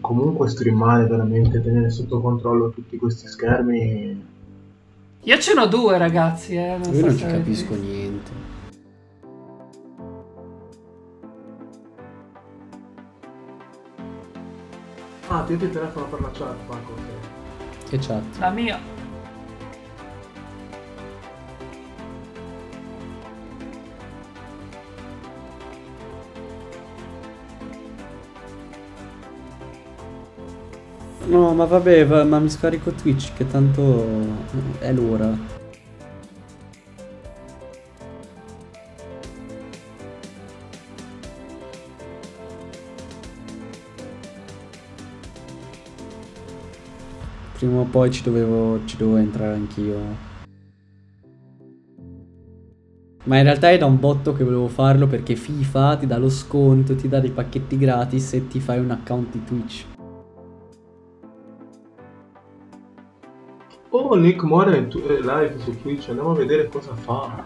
comunque streamare veramente, tenere sotto controllo tutti questi schermi. Io ce n'ho due ragazzi, eh. Non Io so non ci capisco visto. niente. Ah, ti il telefono per la chat, Paco. Che chat? La mia. No, ma vabbè, va, ma mi scarico Twitch che tanto è l'ora. Prima o poi ci dovevo, ci dovevo entrare anch'io. Ma in realtà è da un botto che volevo farlo perché FIFA ti dà lo sconto, ti dà dei pacchetti gratis se ti fai un account di Twitch. Oh, Nick Mora è live su Twitch, andiamo a vedere cosa fa.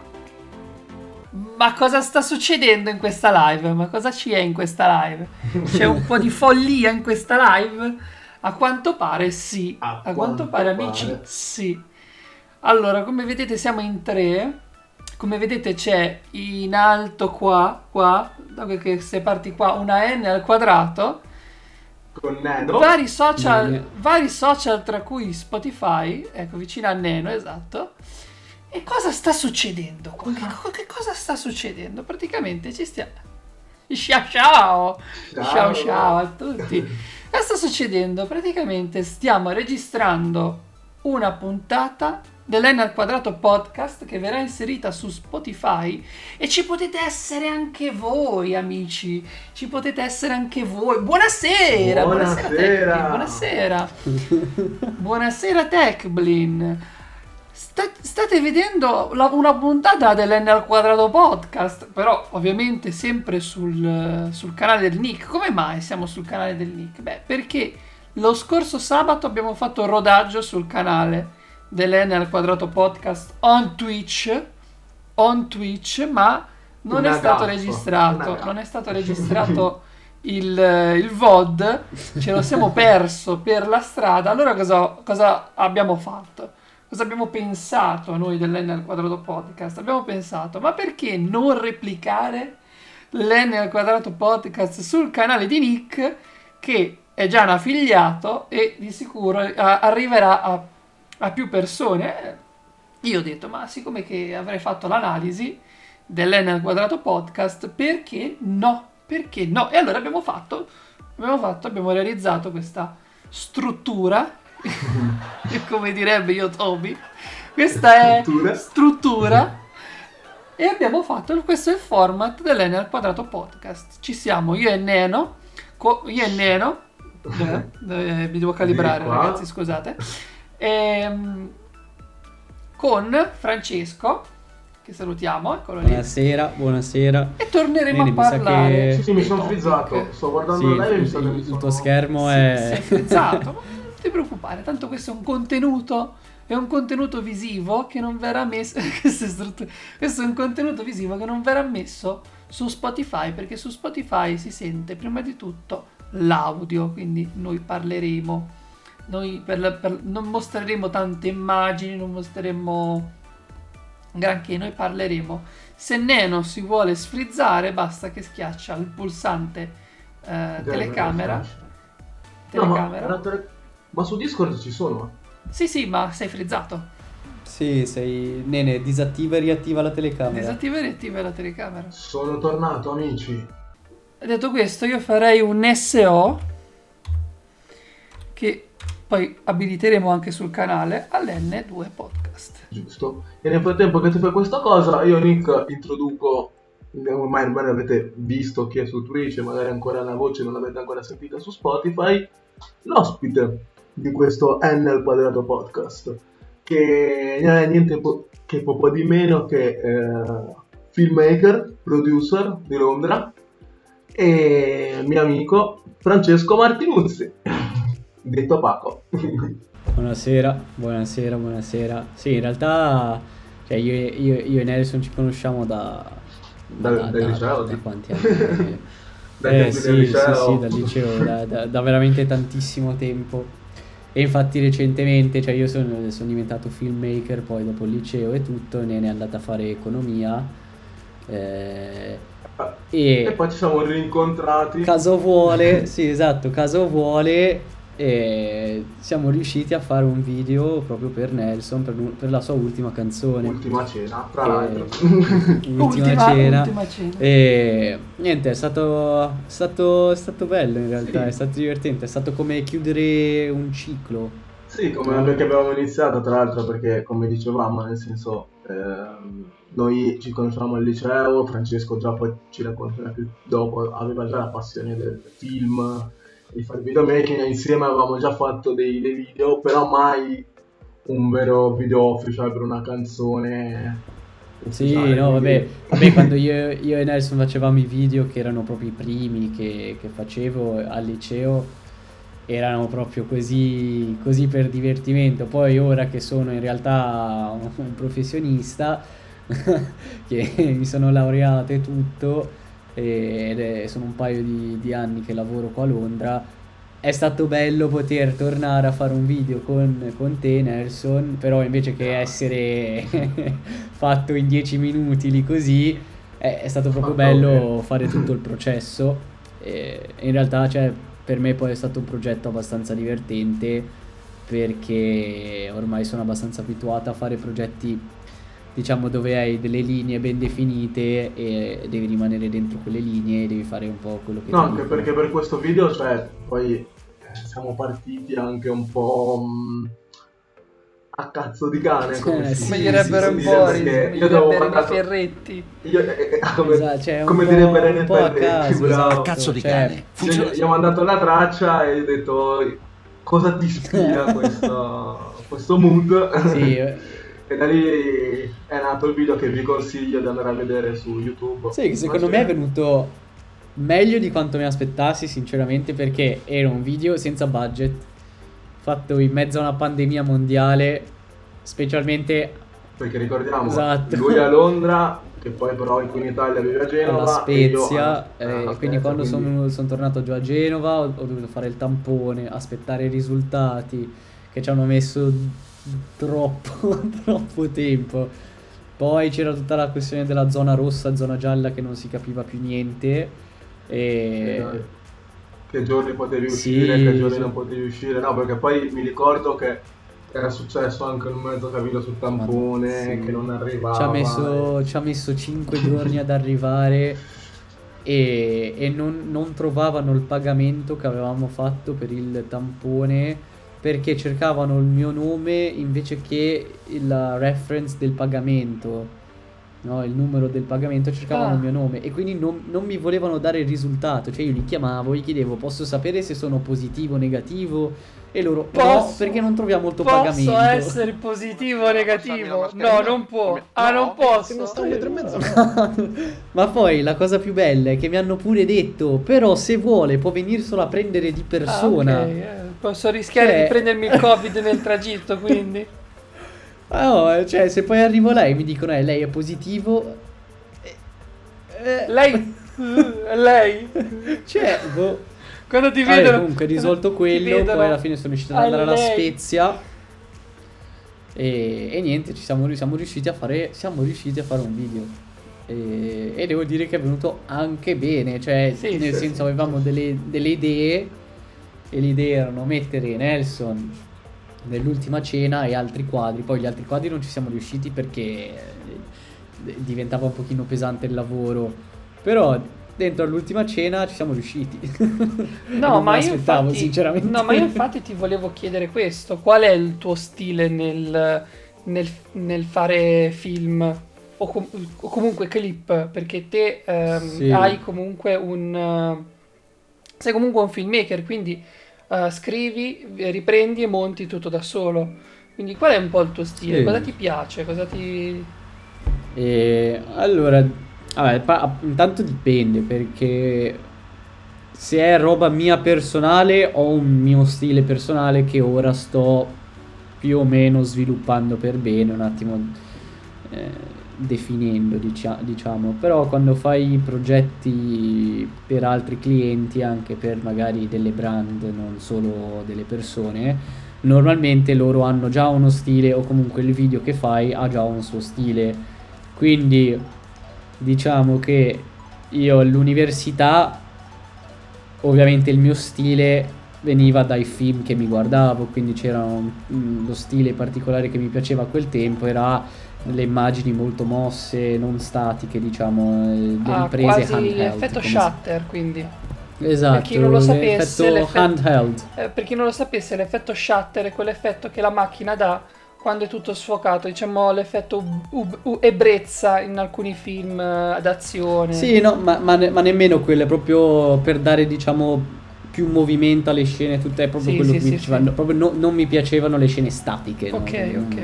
Ma cosa sta succedendo in questa live? Ma cosa ci è in questa live? C'è un po' di follia in questa live? A quanto pare sì. A, a quanto, pare, pare, amici, sì. Allora, come vedete siamo in tre. Come vedete c'è in alto qua, qua, che se parti qua, una n al quadrato con Neno. Vari social, vari social, tra cui Spotify, ecco, vicino a Neno, esatto. E cosa sta succedendo? Che, che cosa sta succedendo? Praticamente ci stiamo... Ciao ciao! Ciao ciao a tutti! Cosa sta succedendo? Praticamente stiamo registrando una puntata dell'N al quadrato podcast che verrà inserita su Spotify e ci potete essere anche voi amici. Ci potete essere anche voi. Buonasera buonasera buonasera. Buonasera, buonasera Techblin state vedendo la, una puntata dell'N al quadrato podcast però ovviamente sempre sul, sul canale del Nick. Come mai siamo sul canale del Nick? beh perché lo scorso sabato abbiamo fatto rodaggio sul canale dell'N al quadrato podcast on Twitch, on Twitch, ma non è stato registrato, non è stato registrato il, il, VOD, ce lo siamo perso per la strada. Allora cosa, cosa abbiamo fatto? Cosa abbiamo pensato noi dell'N al quadrato podcast? Abbiamo pensato, ma perché non replicare l'N al quadrato podcast sul canale di Nick che è già un affiliato e di sicuro arriverà a a più persone, io ho detto, ma siccome che avrei fatto l'analisi dell'N al quadrato podcast, perché no? Perché no? E allora abbiamo fatto, abbiamo fatto, abbiamo realizzato questa struttura, come direbbe io Toby, questa è struttura, struttura e abbiamo fatto, questo è il format dell'N al quadrato podcast. Ci siamo io e Neno, co- io e Neno, eh, eh, mi devo calibrare ragazzi, scusate Ehm, con Francesco, che salutiamo, eccolo lì. Buonasera, buonasera. E torneremo Bene, a parlare. Che... Sì, sì, mi sono frizzato. Sto guardando sì, lei mi sa che Il tuo schermo sì, è frizzato. non ti preoccupare, tanto questo è un contenuto è un contenuto visivo che non verrà messo questo è un contenuto visivo che non verrà messo su Spotify perché su Spotify si sente prima di tutto l'audio quindi noi parleremo noi per, per, non mostreremo tante immagini, non mostreremo granché, noi parleremo. Se Neno si vuole sfrizzare, basta che schiaccia il pulsante eh, telecamera. telecamera. No, ma, tele... ma, su Discord ci sono? Sì, sì, ma sei frizzato. Sì, sei... Nene, disattiva e riattiva la telecamera. Disattiva e riattiva la telecamera. Sono tornato, amici. Detto questo, io farei un SO che poi abiliteremo anche sul canale all'N2 Podcast. Giusto. E nel frattempo che tu fai questa cosa, io Nick introduco, ormai, ormai l'avete visto chi è su Twitch, magari ancora la voce non l'avete ancora sentita su Spotify, l'ospite di questo N al quadrato podcast, che non è niente po- che po' di meno che eh, filmmaker, producer di Londra e mio amico Francesco Martinuzzi detto Paco. buonasera, buonasera, buonasera. Sì, in realtà cioè, io, io, io, e Nelson ci conosciamo da... Da, da, da, da, da quanti anni? dai Eh sì, sì, sì, dal liceo, da, da- da veramente tantissimo tempo. E infatti recentemente, cioè io sono, sono diventato filmmaker poi dopo il liceo e tutto, ne ne è andata a fare economia. eh, E e poi ci siamo rincontrati. caso vuole, sì esatto, caso vuole, e siamo riusciti a fare un video proprio per Nelson, per, per la sua ultima canzone. Ultima cena, tra Che- l'altro. Ultima, Ultima- cena. ultima cena. E niente, è stato, è stato, è stato bello in realtà, Sì. è stato divertente, è stato come chiudere un ciclo. Sì, come perché avevamo iniziato, tra l'altro, perché come dicevamo, nel senso, ehm, noi ci conoscevamo al liceo, Francesco già poi ci racconterà più dopo, aveva già la passione del film, di fare videomaking, e insieme avevamo già fatto dei, dei video, però mai un vero video ufficiale per una canzone. Sì, no, vabbè, vabbè, quando io, io e Nelson facevamo i video che erano proprio i primi che, che facevo al liceo, erano proprio così, così per divertimento. Poi ora che sono in realtà un professionista, che mi sono laureato e tutto, e- ed è- sono un paio di, di anni che lavoro qua a Londra, è stato bello poter tornare a fare un video con, con te, Nelson, però invece che essere fatto in 10 minuti lì così, è, è stato proprio bello fare tutto il processo. E in realtà, cioè, per me poi è stato un progetto abbastanza divertente perché ormai sono abbastanza abituato a fare progetti, diciamo, dove hai delle linee ben definite e devi rimanere dentro quelle linee e devi fare un po' quello che No, anche dicono. perché per questo video, cioè, poi eh, siamo partiti anche un po' mh, a cazzo di cane, come, Eh, si, sì, direbbero sì, Boris, perché come io i mandato... Ferretti. Io, eh, eh, come, Esatto, cioè, un come po'- direbbe un René po' a Ferretti, caso, esatto. Cazzo di Cioè, cane. Cioè, gli, ho mandato la traccia e ho detto cosa ti ispira questo, questo mood. Sì, e da lì è nato il video che vi consiglio di andare a vedere su YouTube. Sì, secondo me è venuto meglio di quanto mi aspettassi, sinceramente, perché era un video senza budget, fatto in mezzo a una pandemia mondiale, specialmente Perché ricordiamo, Esatto. lui a Londra, che poi però qui in Italia vive a Genova. alla e io Spezia. eh, quindi Spezia, quando quindi- sono, sono tornato giù a Genova ho, ho dovuto fare il tampone, aspettare i risultati, che ci hanno messo troppo, troppo tempo. Poi c'era tutta la questione della zona rossa, zona gialla, che non si capiva più niente. E... Che giorni potevi Sì, uscire, che giorni sì. non potevi uscire. No, perché poi mi ricordo che era successo anche un mezzo capito sul tampone, Sì. che non arrivava. Ci ha messo, ci ha messo 5 giorni ad arrivare e, e non, non trovavano il pagamento che avevamo fatto per il tampone perché cercavano il mio nome invece che la reference del pagamento. No, il numero del pagamento cercavano Ah. il mio nome e quindi non, non mi volevano dare il risultato. Cioè, io li chiamavo, gli chiedevo: Posso sapere se sono positivo o negativo? E loro, no, Posso- perché non troviamo il tuo Posso pagamento. essere positivo o negativo? No, non può. Ah, non posso. sta un metro e mezzo. Ma poi la cosa più bella è che mi hanno pure detto, però se vuole può venirselo a prendere di persona. Ah, ok, eh, Posso rischiare Cioè- di prendermi il covid nel tragitto, quindi. Ah, no, eh, cioè se poi arrivo là e mi dicono eh, lei è positivo, eh, eh, Lei... lei... cioè, boh. Quando ti Vabbè, vedono... comunque risolto quello, poi alla fine sono riuscito ad Ah, andare alla. Spezia. E, e niente, ci siamo, siamo riusciti a fare, siamo riusciti a fare un video. E, e devo dire che è venuto anche bene, cioè Sì, nel sì, senso sì. avevamo delle, delle idee e le idee erano mettere Nelson nell'ultima cena e altri quadri, poi gli altri quadri non ci siamo riusciti perché eh, diventava un pochino pesante il lavoro, però dentro all'ultima cena ci siamo riusciti. No, ma io infatti, sinceramente. no, ma io infatti ti volevo chiedere questo. Qual è il tuo stile nel, nel- nel fare film o, com- o comunque clip? Perché te ehm, Sì. hai comunque un... sei comunque un filmmaker, quindi eh, scrivi, riprendi e monti tutto da solo. Quindi qual è un po' il tuo stile? Sì. Cosa ti piace? Cosa ti... E allora, vabbè, pa- intanto dipende perché se è roba mia personale ho un mio stile personale che ora sto più o meno sviluppando per bene, un attimo eh, definendo, dicia- diciamo, però quando fai progetti per altri clienti, anche per magari delle brand, non solo delle persone, normalmente loro hanno già uno stile o comunque il video che fai ha già un suo stile. Quindi diciamo che io all'università ovviamente il mio stile veniva dai film che mi guardavo, quindi c'era un, lo stile particolare che mi piaceva a quel tempo era le immagini molto mosse, non statiche, diciamo, eh, delle ah, riprese quasi handheld. effetto come shutter, quindi. si- Esatto, per chi non lo sapesse, l'effetto l'effetto- handheld. Eh, per chi non lo sapesse, l'effetto shutter è quell'effetto che la macchina dà quando è tutto sfocato, diciamo l'effetto ub- ub- u- ebbrezza in alcuni film eh, d'azione. Sì, no, ma, ma ne- ma nemmeno quello, è proprio per dare, diciamo, più movimento alle scene, tutte, è proprio Sì, quello sì, che mi sì, piaceva. sì. Proprio no- non mi piacevano le scene statiche. no? Ok, Non- ok.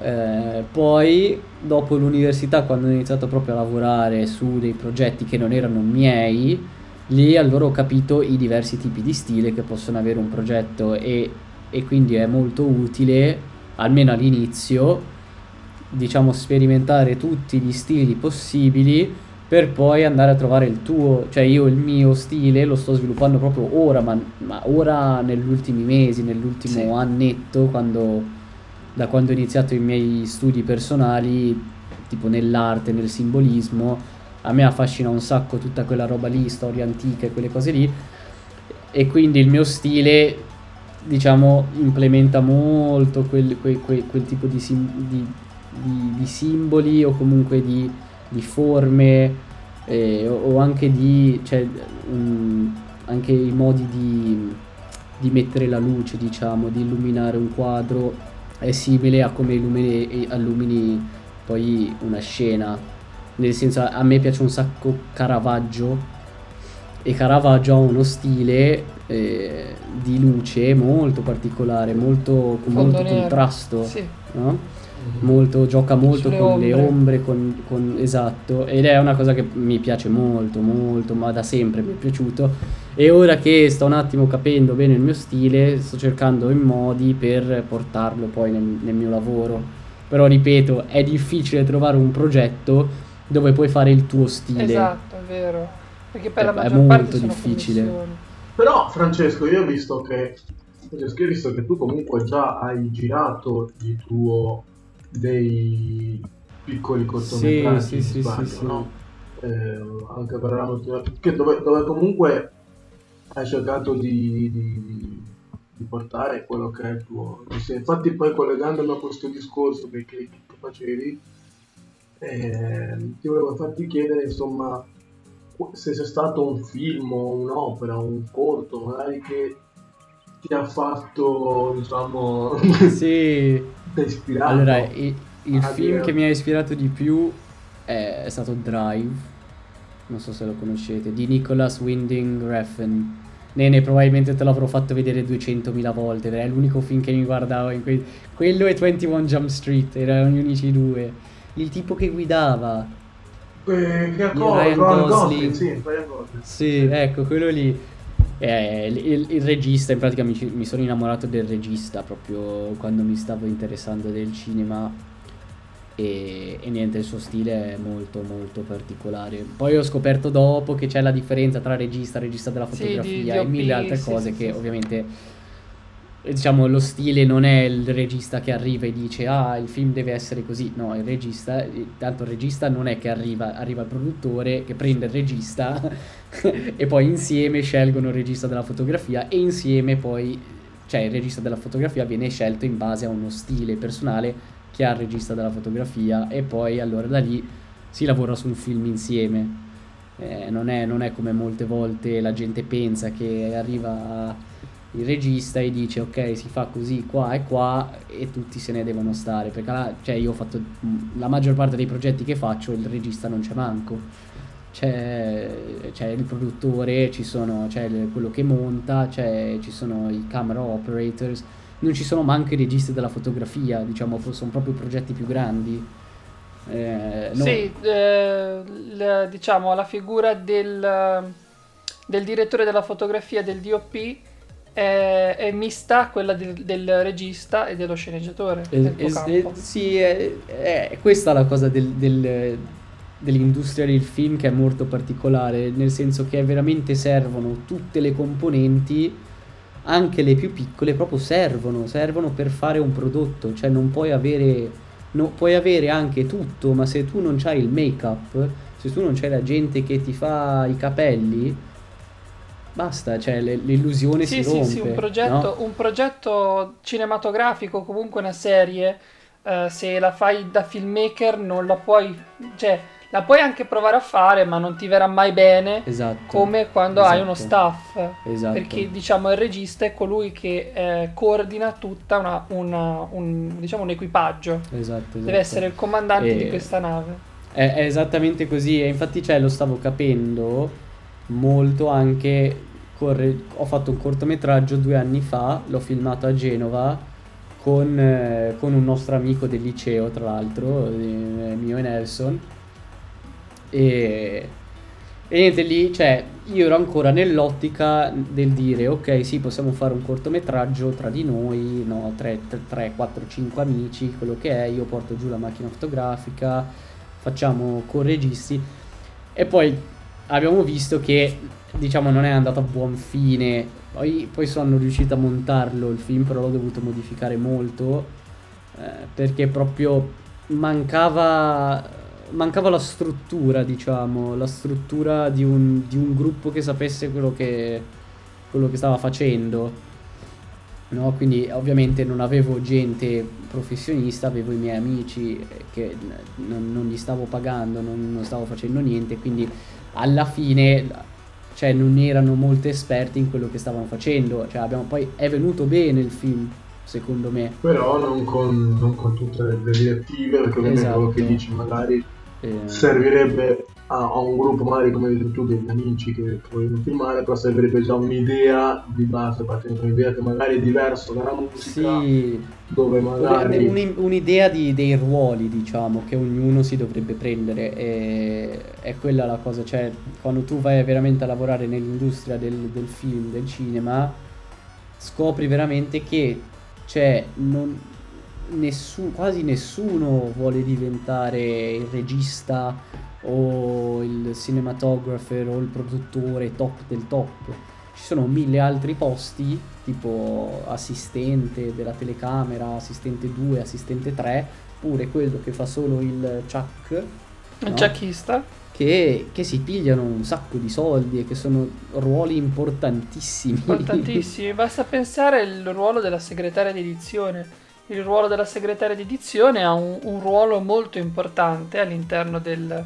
Eh, poi, dopo l'università, quando ho iniziato proprio a lavorare su dei progetti che non erano miei, lì allora ho capito i diversi tipi di stile che possono avere un progetto e, e quindi è molto utile, almeno all'inizio, diciamo sperimentare tutti gli stili possibili per poi andare a trovare il tuo, cioè io il mio stile lo sto sviluppando proprio ora, ma, ma ora negli ultimi mesi, nell'ultimo Sì. annetto, quando, da quando ho iniziato i miei studi personali, tipo nell'arte, nel simbolismo, a me affascina un sacco tutta quella roba lì, storie antiche, quelle cose lì, e quindi il mio stile, diciamo, implementa molto quel, quel- quel- quel tipo di, sim- di- di- di simboli o comunque di, forme eh, o, o anche di, cioè, mm, anche i modi di, di mettere la luce, diciamo, di illuminare un quadro è simile a come illumini, illumini poi una scena. Nel senso, a me piace un sacco Caravaggio e Caravaggio ha uno stile eh, di luce molto particolare, molto, con molto contrasto, Sì. no? Molto, gioca molto Sulle con le ombre. ombre, con, con- esatto, ed è una cosa che mi piace molto, molto, ma da sempre mi è piaciuto. E ora che sto un attimo capendo bene il mio stile, sto cercando i modi per portarlo poi nel, nel mio lavoro. Però ripeto, è difficile trovare un progetto dove puoi fare il tuo stile. Esatto, è vero. Perché per la È maggior molto parte sono difficile. commissioni. Però, Francesco, io ho visto che. Francesco, io ho visto che tu comunque già hai girato di tuo dei piccoli cortometraggi, sì, sì, sbaglio, sì, no? Eh, anche per la che dove, dove comunque hai cercato di, di- di portare quello che è il tuo infatti poi collegandomi a questo discorso che, che, che facevi eh, ti volevo farti chiedere insomma se c'è stato un film o un'opera un corto magari che ti ha fatto diciamo Sì, ispirato allora i- il Ah, film vero. che mi ha ispirato di più è, è stato Drive, non so se lo conoscete, di Nicholas Winding Refn. Nene, probabilmente te l'avrò fatto vedere 200.000 volte, è l'unico film che mi guardavo in quei... Quello e 21 Jump Street, erano gli unici due. Il tipo che guidava, Eh, che? Ryan Ryan Gosling. Gosling, sì, Ryan Gosling. Sì, ecco, quello lì. Eh, il, il- regista, in pratica mi, mi sono innamorato del regista proprio quando mi stavo interessando del cinema e, e niente, il suo stile è molto molto particolare. Poi ho scoperto dopo che c'è la differenza tra regista, regista della Sì, di- fotografia di e mille altre sì, cose sì, che ovviamente diciamo lo stile non è il regista che arriva e dice ah il film deve essere così. No il regista eh, tanto il regista non è che arriva arriva il produttore che prende il regista e poi insieme scelgono il regista della fotografia e insieme poi cioè il regista della fotografia viene scelto in base a uno stile personale che ha il regista della fotografia e poi allora da lì si lavora su un film insieme. Eh, non, è, non è come molte volte la gente pensa che arriva il regista e dice ok si fa così qua e qua e tutti se ne devono stare perché la, cioè io ho fatto mh, la maggior parte dei progetti che faccio il regista non c'è manco. C'è, c'è il produttore ci sono c'è il- quello che monta c'è, ci sono i camera operators. Non ci sono manco i registi della fotografia diciamo sono proprio progetti più grandi. Eh, no- Sì, eh, l- diciamo la figura del, del direttore della fotografia del DOP è, è mista a quella del, del regista e dello sceneggiatore. Es- tuo es- campo. eh, sì, è, è questa la cosa del- del- dell'industria del film che è molto particolare, nel senso che veramente servono tutte le componenti, anche le più piccole, proprio servono, servono per fare un prodotto, cioè non puoi avere, no- puoi avere anche tutto, ma se tu non c'hai il make-up, se tu non c'hai la gente che ti fa i capelli, basta, cioè le- l'illusione Sì, si sì, rompe. sì, un no? progetto, un progetto cinematografico, comunque una serie, eh, se la fai da filmmaker non la puoi, cioè la puoi anche provare a fare, ma non ti verrà mai bene Esatto. come quando hai uno Esatto. staff. Esatto. Perché diciamo il regista è colui che eh, coordina tutta una, una- un, diciamo, un equipaggio. Esatto, Deve esatto. essere il comandante E- di questa nave. È, è esattamente così, e infatti cioè, lo stavo capendo molto anche. corre- Ho fatto un cortometraggio due anni fa, l'ho filmato a Genova con, eh, con un nostro amico del liceo, tra l'altro, eh, mio e Nelson. E, e niente lì, cioè, io ero ancora nell'ottica del dire, ok, sì, possiamo fare un cortometraggio tra di noi, no, 3, 3, 4, 5 amici, quello che è, io porto giù la macchina fotografica, facciamo con registi e poi abbiamo visto che diciamo non è andato a buon fine. Poi, poi sono riuscito a montarlo il film però l'ho dovuto modificare molto eh, perché proprio mancava mancava la struttura diciamo la struttura di un, di un gruppo che sapesse quello che quello che stava facendo No, quindi ovviamente non avevo gente professionista, avevo i miei amici eh, che non, non gli stavo pagando, non, non stavo facendo niente, quindi alla fine cioè, non erano molto esperti in quello che stavano facendo. Cioè, abbiamo, poi è venuto bene il film, secondo me. Però non con, non con tutte le, direttive, perché Esatto. quello che dici magari Eh, servirebbe a, a un gruppo, magari come hai detto tu, degli amici che vogliono filmare, però servirebbe già un'idea di base, partendo da un'idea che magari è diversa dalla musica, sì, dove magari... Un- un'idea di- dei ruoli, diciamo, che ognuno si dovrebbe prendere. E, è quella la cosa, cioè, quando tu vai veramente a lavorare nell'industria del, del film, del cinema, scopri veramente che c'è non, nessu- quasi nessuno vuole diventare il regista o il cinematographer o il produttore top del top. Ci sono mille altri posti, tipo assistente della telecamera, assistente 2, assistente 3, pure quello che fa solo il chuck, Il No. ciacchista. che, che si pigliano un sacco di soldi e che sono ruoli importantissimi. Importantissimi, basta pensare al ruolo della segretaria di edizione. Il ruolo della segretaria di edizione ha un, un ruolo molto importante all'interno del,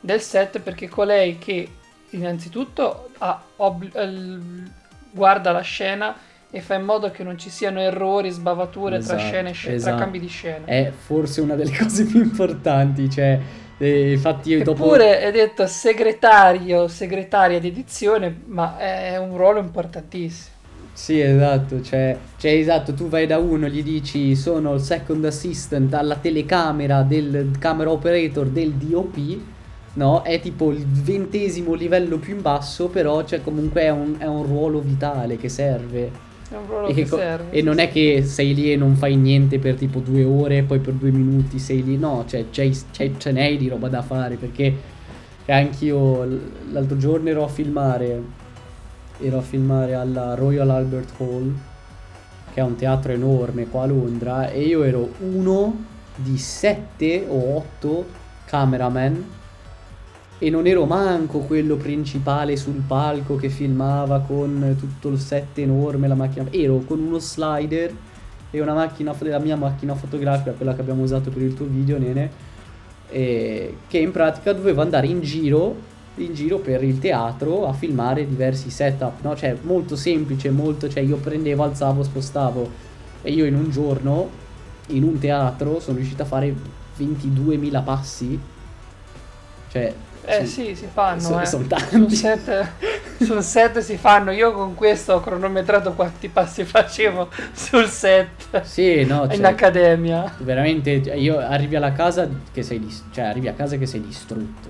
del set perché colei che innanzitutto ha ob- el- guarda la scena e fa in modo che non ci siano errori, sbavature tra Esatto, scene e scene, esatto. tra cambi di scena. È forse una delle cose più importanti, cioè, eh, infatti io dopo... Eppure è detto segretario, segretaria di edizione, ma è un ruolo importantissimo. Sì, esatto, cioè, cioè, esatto, tu vai da uno, gli dici sono il second assistant alla telecamera del camera operator del DOP, no? È tipo il ventesimo livello più in basso, però cioè, comunque è un, è un ruolo vitale che serve. È un ruolo E, che, che co- serve. e non è che sei lì e non fai niente per tipo due ore, poi per due minuti sei lì, no, cioè c'hai- c'hai- ce n'hai di roba da fare perché anch'io l'altro giorno ero a filmare, ero a filmare alla Royal Albert Hall, che è un teatro enorme qua a Londra, e io ero uno di sette o otto cameraman e non ero manco quello principale sul palco che filmava con tutto il set enorme, la macchina. Ero con uno slider e una macchina, la mia macchina fotografica, quella che abbiamo usato per il tuo video, Nene, che in pratica dovevo andare in giro, in giro per il teatro a filmare diversi setup, no? Cioè, molto semplice, molto, cioè io prendevo, alzavo, spostavo e io in un giorno, in un teatro, sono riuscito a fare 22.000 passi. Cioè, Eh sì, sì, si fanno, so- eh. sono Sul tanti. set, sul set si fanno. Io con questo ho cronometrato quanti passi facevo sul set Sì, no, in cioè, accademia. veramente io arrivi alla casa che sei cioè arrivi a casa che sei distrutto.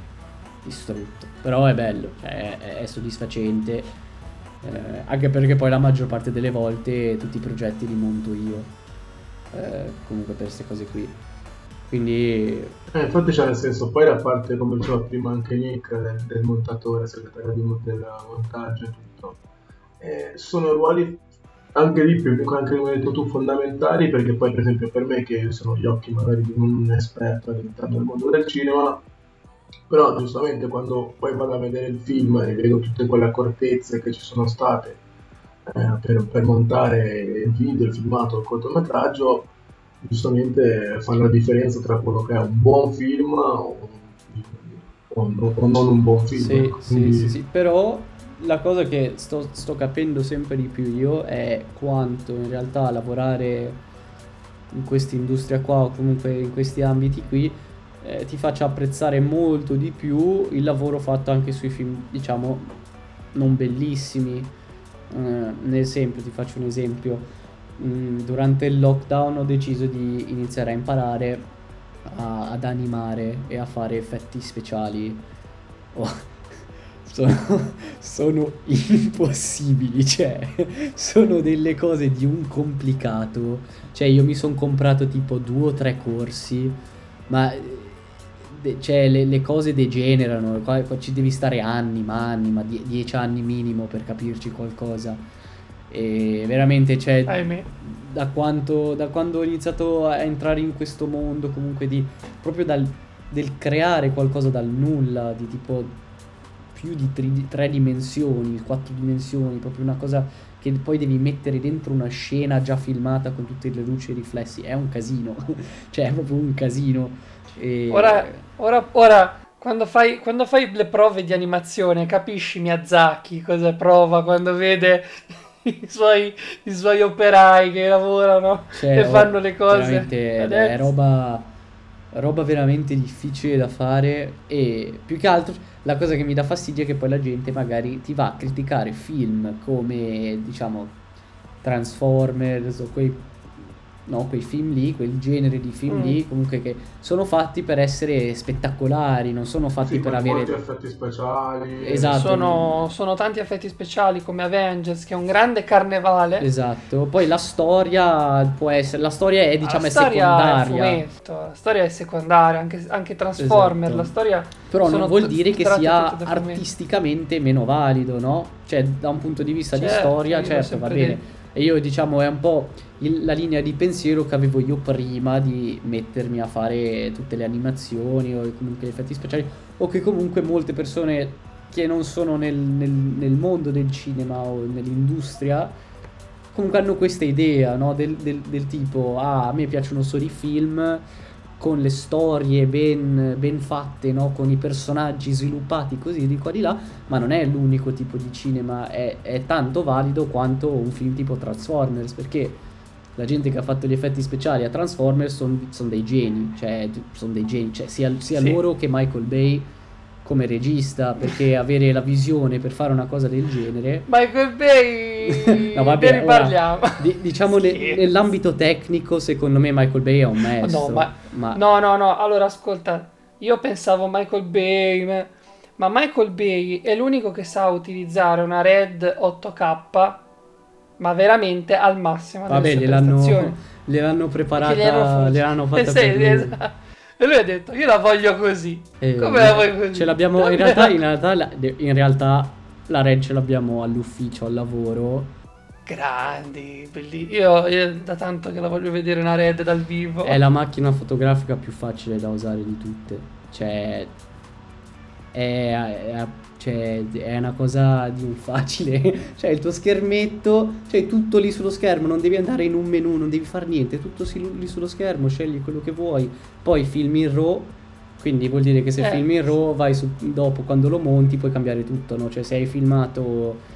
Distrutto. Però è bello, cioè, è, è soddisfacente. Eh, anche perché poi la maggior parte delle volte tutti i progetti li monto io. Eh, comunque per queste cose qui. Quindi Eh, infatti c'è nel senso, poi la parte, come diceva prima anche Nick, del, del montatore, segretario di, del montaggio e tutto, eh, sono ruoli anche lì, più, anche come hai detto tu, fondamentali, perché poi per esempio per me, che sono gli occhi magari di un esperto all'interno del mondo del cinema, però giustamente quando poi vado a vedere il film e vedo tutte quelle accortezze che ci sono state eh, per, per montare il video, il filmato, il cortometraggio, giustamente fanno la differenza tra quello che è un buon film o, o- o non un buon film. Sì, ecco. sì, Quindi- sì, sì, però la cosa che sto, sto capendo sempre di più io è quanto in realtà lavorare in questa industria qua o comunque in questi ambiti qui eh, ti faccia apprezzare molto di più il lavoro fatto anche sui film, diciamo, non bellissimi. Eh, esempio, ti faccio un esempio. Mm, durante il lockdown ho deciso di iniziare a imparare a- ad animare e a fare effetti speciali. Oh, sono, sono impossibili, cioè, sono delle cose di un complicato. Cioè, io mi sono comprato tipo due o tre corsi, ma de- cioè, le, le cose degenerano. Qua, qua ci devi stare anni, ma anni, ma die- dieci anni minimo per capirci qualcosa. E veramente, cioè, da, quanto, da quando ho iniziato a entrare in questo mondo, comunque di proprio dal del creare qualcosa dal nulla, di tipo più di tri- tre dimensioni, quattro dimensioni, proprio una cosa che poi devi mettere dentro una scena già filmata con tutte le luci e i riflessi, è un casino, cioè è proprio un casino. E- Ora, ora, ora quando, fai, quando fai le prove di animazione, capisci Miyazaki cosa prova quando vede i suoi, i suoi operai che lavorano Cioè, e fanno le cose. È- Adesso- roba, roba veramente difficile da fare e più che altro la cosa che mi dà fastidio è che poi la gente magari ti va a criticare film come diciamo Transformers o quei, no, quei film lì, quel genere di film Mm. lì comunque che sono fatti per essere spettacolari, non sono fatti Sì, per molti avere... effetti speciali. Esatto. Sono, sono tanti effetti speciali come Avengers, che è un grande carnevale. Esatto, poi la storia può essere, la storia è diciamo la è storia è secondaria. fumetto, la storia è secondaria, anche, anche Transformer, Esatto. la storia... Però non vuol dire che sia artisticamente meno valido, no? Cioè, da un punto di vista di Certo, storia, io l'ho certo, va bene. detto. E io, diciamo, è un po' il- la linea di pensiero che avevo io prima di mettermi a fare tutte le animazioni o comunque gli effetti speciali, o che comunque molte persone che non sono nel, nel- nel mondo del cinema o nell'industria comunque hanno questa idea, no? Del, del- del tipo, ah, a me piacciono solo i film con le storie ben, ben fatte, no? Con i personaggi sviluppati così di qua di là, ma non è l'unico tipo di cinema, è, è tanto valido quanto un film tipo Transformers, perché la gente che ha fatto gli effetti speciali a Transformers sono dei geni, cioè sono dei geni, cioè sia, sia Sì. loro che Michael Bay come regista, perché avere la visione per fare una cosa del genere Michael Bay, No, vabbè, ne riparliamo. Di- diciamo ne- Scherzo. nell'ambito tecnico, secondo me Michael Bay è un maestro. No, ma- ma No, no, no, allora ascolta, io pensavo Michael Bay, ma- Michael Bay è l'unico che sa utilizzare una Red 8K, ma veramente al massimo vabbè, gliel'hanno, gliel'hanno preparata, gliel'hanno fatta sì, per lui. esatto. E lui ha detto, io la voglio così. Eh, Come la vuoi così? Ce l'abbiamo, in realtà, in realtà, in realtà la Red ce l'abbiamo all'ufficio, al lavoro. Grandi, bellissimi. Io, io da tanto che la voglio vedere una Red dal vivo. È la macchina fotografica più facile da usare di tutte. Cioè, è, è- cioè, è una cosa di un facile. cioè, il tuo schermetto, cioè, tutto lì sullo schermo. Non devi andare in un menu, non devi fare niente. Tutto lì sullo schermo, scegli quello che vuoi. Poi filmi in RAW. Quindi vuol dire che se Eh. filmi in RAW, vai su, dopo quando lo monti, puoi cambiare tutto. No? Cioè, se hai filmato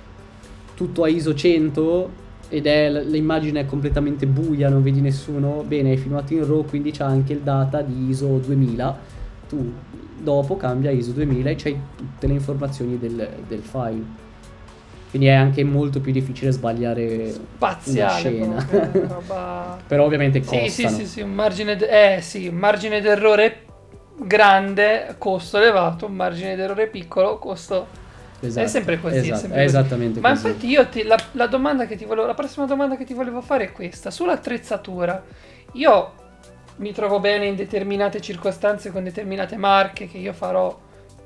tutto a ISO 100 ed è l'immagine è completamente buia, non vedi nessuno, bene, hai filmato in RAW, quindi c'è anche il data di ISO 2000. Tu dopo cambia ISO 2000 e c'hai tutte le informazioni del, del file. Quindi è anche molto più difficile sbagliare Spaziale. una scena. roba... Però ovviamente Sì, costano. sì, sì, sì, un margine, d- eh, sì, un margine d'errore grande, costo elevato, un margine d'errore piccolo, costo Esatto, È sempre così, è esatto, sempre è così. esattamente Ma così. infatti io ti- la, la domanda che ti volevo, la prossima domanda che ti volevo fare è questa, sull'attrezzatura. Io mi trovo bene in determinate circostanze con determinate marche che io farò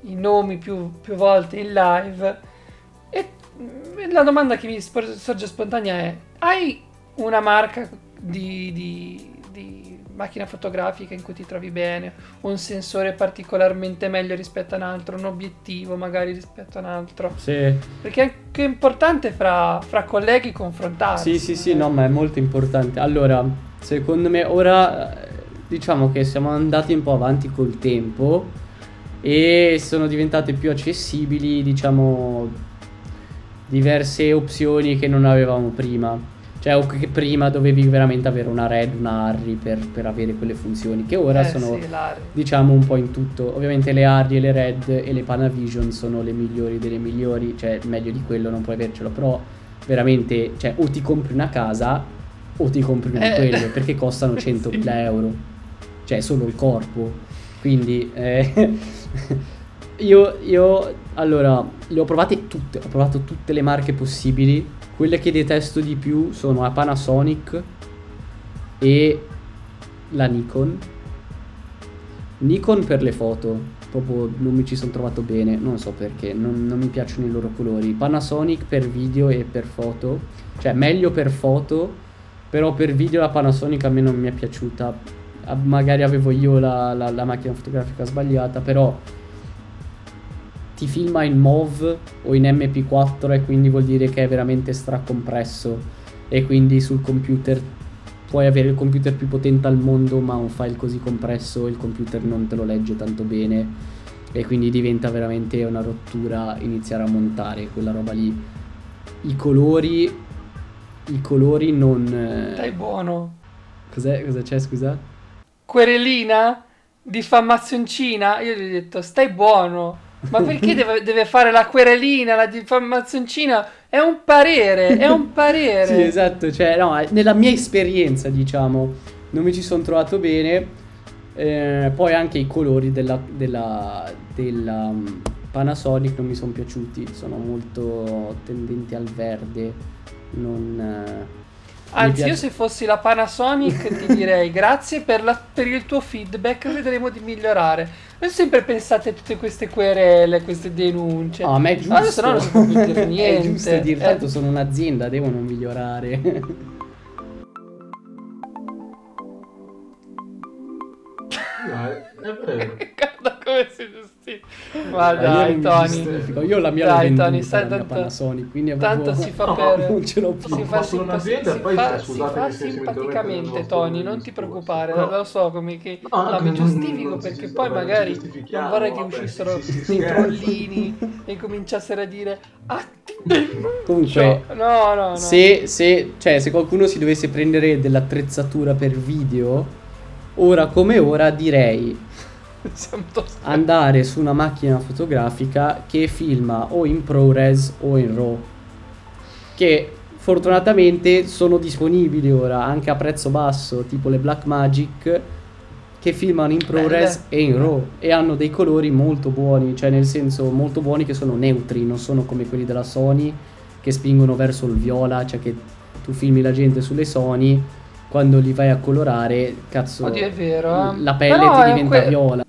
i nomi più, più volte in live e mm, la domanda che mi sorge spontanea è hai una marca di, di- di macchina fotografica in cui ti trovi bene, un sensore particolarmente meglio rispetto a un altro, un obiettivo magari rispetto a un altro? Sì. Perché è anche importante fra, fra colleghi confrontarsi. Sì, sì, sì, no, ma è molto importante. Allora, secondo me ora eh, diciamo che siamo andati un po' avanti col tempo e sono diventate più accessibili, diciamo, diverse opzioni che non avevamo prima. Cioè, o che prima dovevi veramente avere una Red, una Harry per, per avere quelle funzioni, che ora Eh, sono sì, diciamo un po' in tutto. Ovviamente le Harry e le Red e le Panavision sono le migliori delle migliori, cioè meglio di quello non puoi avercelo, però veramente, cioè o ti compri una casa o ti compri una di Eh. quelle perché costano Sì. 100.000 euro, cioè solo il corpo. Quindi eh, io, io, allora, le ho provate tutte, ho provato tutte le marche possibili. Quelle che detesto di più sono la Panasonic e la Nikon. Nikon per le foto, proprio non mi ci sono trovato bene, non so perché, non, non mi piacciono i loro colori. Panasonic per video e per foto, cioè meglio per foto, però per video la Panasonic a me non mi è piaciuta. Magari avevo io la, la- la macchina fotografica sbagliata, però ti filma in MOV o in MP4 e quindi vuol dire che è veramente stracompresso e quindi sul computer puoi avere il computer più potente al mondo ma un file così compresso il computer non te lo legge tanto bene e quindi diventa veramente una rottura iniziare a montare quella roba lì i colori i colori non eh, Dai buono. cos'è cosa c'è scusa Querelina? Diffamazioncina? Io gli ho detto, stai buono. Ma perché deve, deve fare la querelina, la diffamazioncina? È un parere, è un parere. Sì, esatto, cioè, no, nella mia esperienza, diciamo, non mi ci sono trovato bene. Eh, poi anche i colori della, della, della mm, Panasonic non mi sono piaciuti, sono molto tendenti al verde. Non, eh, Anzi, piace- io se fossi la Panasonic ti direi grazie per, la- per il tuo feedback, vedremo di migliorare. Non sempre pensate a tutte queste querele, queste denunce. No, a me è giusto. Adesso no, non si può più dire niente. è giusto dire, Eh. tanto sono un'azienda, devono migliorare. No, è, è vero. Come si giustifica. Ma Eh, io dai, Tony. Io la mia Dai, venduta, Tony, stai la mia tanto- Panasonic, quindi Tanto avevo- si fa No, per... non ce l'ho più. Si fa, ma simpa- si poi, fa- si fa simpaticamente, Tony, non ti preoccupare, No. lo so come che... No, No, no, mi giustifico perché si- poi magari non vorrei che uscissero dei trollini e cominciassero a dire "Ah, Comunque, denuncio". No, no, no. Se, se- cioè, se qualcuno si dovesse prendere dell'attrezzatura per video, ora come ora direi. andare su una macchina fotografica che filma o in ProRes o in RAW. Che fortunatamente sono disponibili ora anche a prezzo basso, tipo le Blackmagic che filmano in ProRes e in RAW e hanno dei colori molto buoni, cioè nel senso molto buoni che sono neutri, non sono come quelli della Sony che spingono verso il viola, cioè che tu filmi la gente sulle Sony quando li vai a colorare, cazzo, Oddio, è vero, eh. la pelle Però ti diventa que- viola.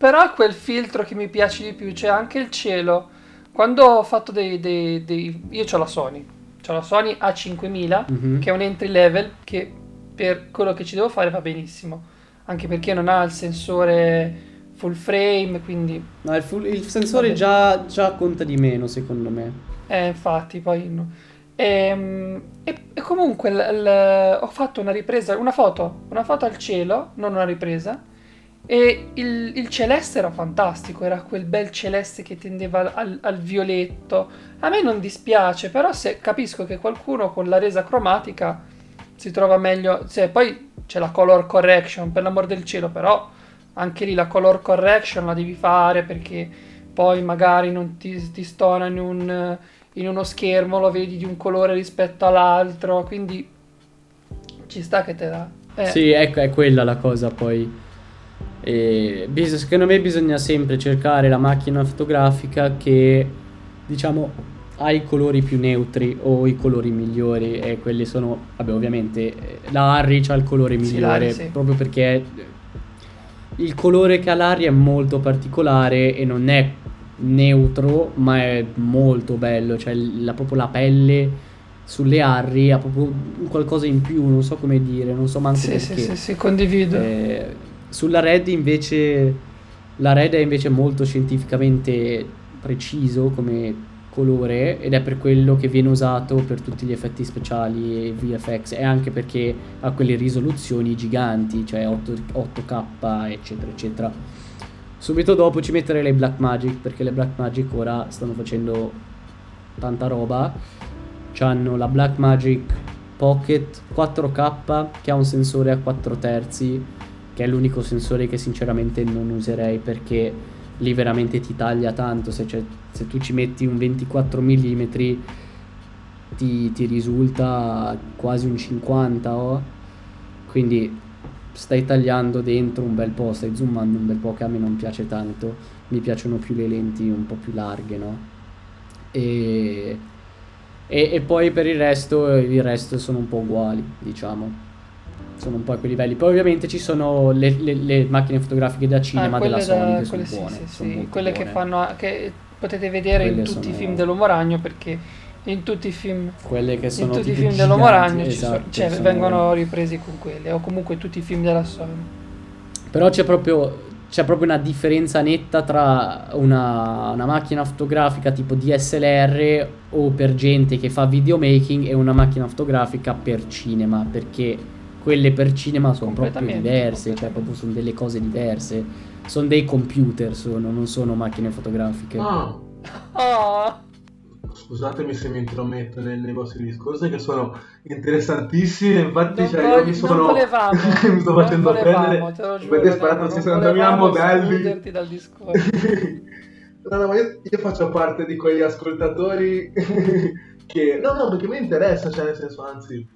Però è quel filtro che mi piace di più, cioè anche il cielo. Quando ho fatto dei... dei, dei... Io ho la Sony, ho la Sony A5000, Mhm. che è un entry level che per quello che ci devo fare va benissimo. Anche perché non ha il sensore full frame, quindi... No, il, full- il sensore già, già conta di meno, secondo me. Eh, infatti, poi... no. Ehm, E, e comunque l- l- ho fatto una ripresa, una foto, una foto al cielo, non una ripresa, e il, il celeste era fantastico, era quel bel celeste che tendeva al, al violetto. A me non dispiace, però se capisco che qualcuno con la resa cromatica si trova meglio, cioè, poi c'è la color correction, per l'amor del cielo, però anche lì la color correction la devi fare perché poi magari non ti, ti stona in, un- in uno schermo, lo vedi di un colore rispetto all'altro, quindi ci sta che te dà. Eh, Sì, ecco, è quella la cosa poi. E bis- secondo me bisogna sempre cercare la macchina fotografica che diciamo, ha i colori più neutri o i colori migliori e quelli sono, vabbè ovviamente eh, la Harry ha il colore migliore sì. proprio perché il colore che ha l'Harry è molto particolare e non è neutro ma è molto bello, cioè la, proprio la pelle sulle Harry ha proprio qualcosa in più, non so come dire, non so manco Sì, perché. sì, sì, sì, condivido. Eh, sulla Red invece la Red è invece molto scientificamente preciso come colore ed è per quello che viene usato per tutti gli effetti speciali e VFX e anche perché ha quelle risoluzioni giganti, cioè 8, 8K eccetera eccetera. Subito dopo ci metterei le Blackmagic perché le Blackmagic ora stanno facendo tanta roba. C'hanno la Blackmagic Pocket 4K che ha un sensore a 4 terzi che è l'unico sensore che sinceramente non userei perché lì veramente ti taglia tanto. Se, se tu ci metti un 24 mm ti, ti risulta quasi un 50 oh. quindi stai tagliando dentro un bel po' stai zoomando un bel po' che a me non piace tanto. Mi piacciono più le lenti un po' più larghe no? E, e, e poi per il resto il resto sono un po' uguali diciamo sono un po' a quei livelli. Poi ovviamente ci sono le, le- le macchine fotografiche da cinema Ah, della Sony da- che sono quelle sì, buone. sì, sono sì, quelle che buone. fanno che potete vedere in Quelle tutti i sono- film dell'Uomo Ragno perché in tutti i film Quelle che in sono tutti i film dell'Uomo giganti, Ragno ci sono- esatto, cioè, sono- vengono ripresi con quelle o comunque tutti i film della Sony. Però c'è proprio, c'è proprio una differenza netta tra una, una macchina fotografica tipo DSLR o per gente che fa videomaking e una macchina fotografica per cinema, perché quelle per cinema sono proprio diverse, cioè proprio sono delle cose diverse. Sono dei computer, sono, non sono macchine fotografiche. Ah, Oh, scusatemi se mi intrometto nei, nei vostri discorsi che sono interessantissimi. Infatti, cioè, io voglio- mi non sono. volevamo, mi sto facendo volevamo, prendere. te lo giuro, Avete sparato Nano, non 60.000 volevamo modelli. dal discorso. no, no, ma io, io faccio parte di quegli ascoltatori che. No, no, perché mi interessa, cioè, nel senso, anzi,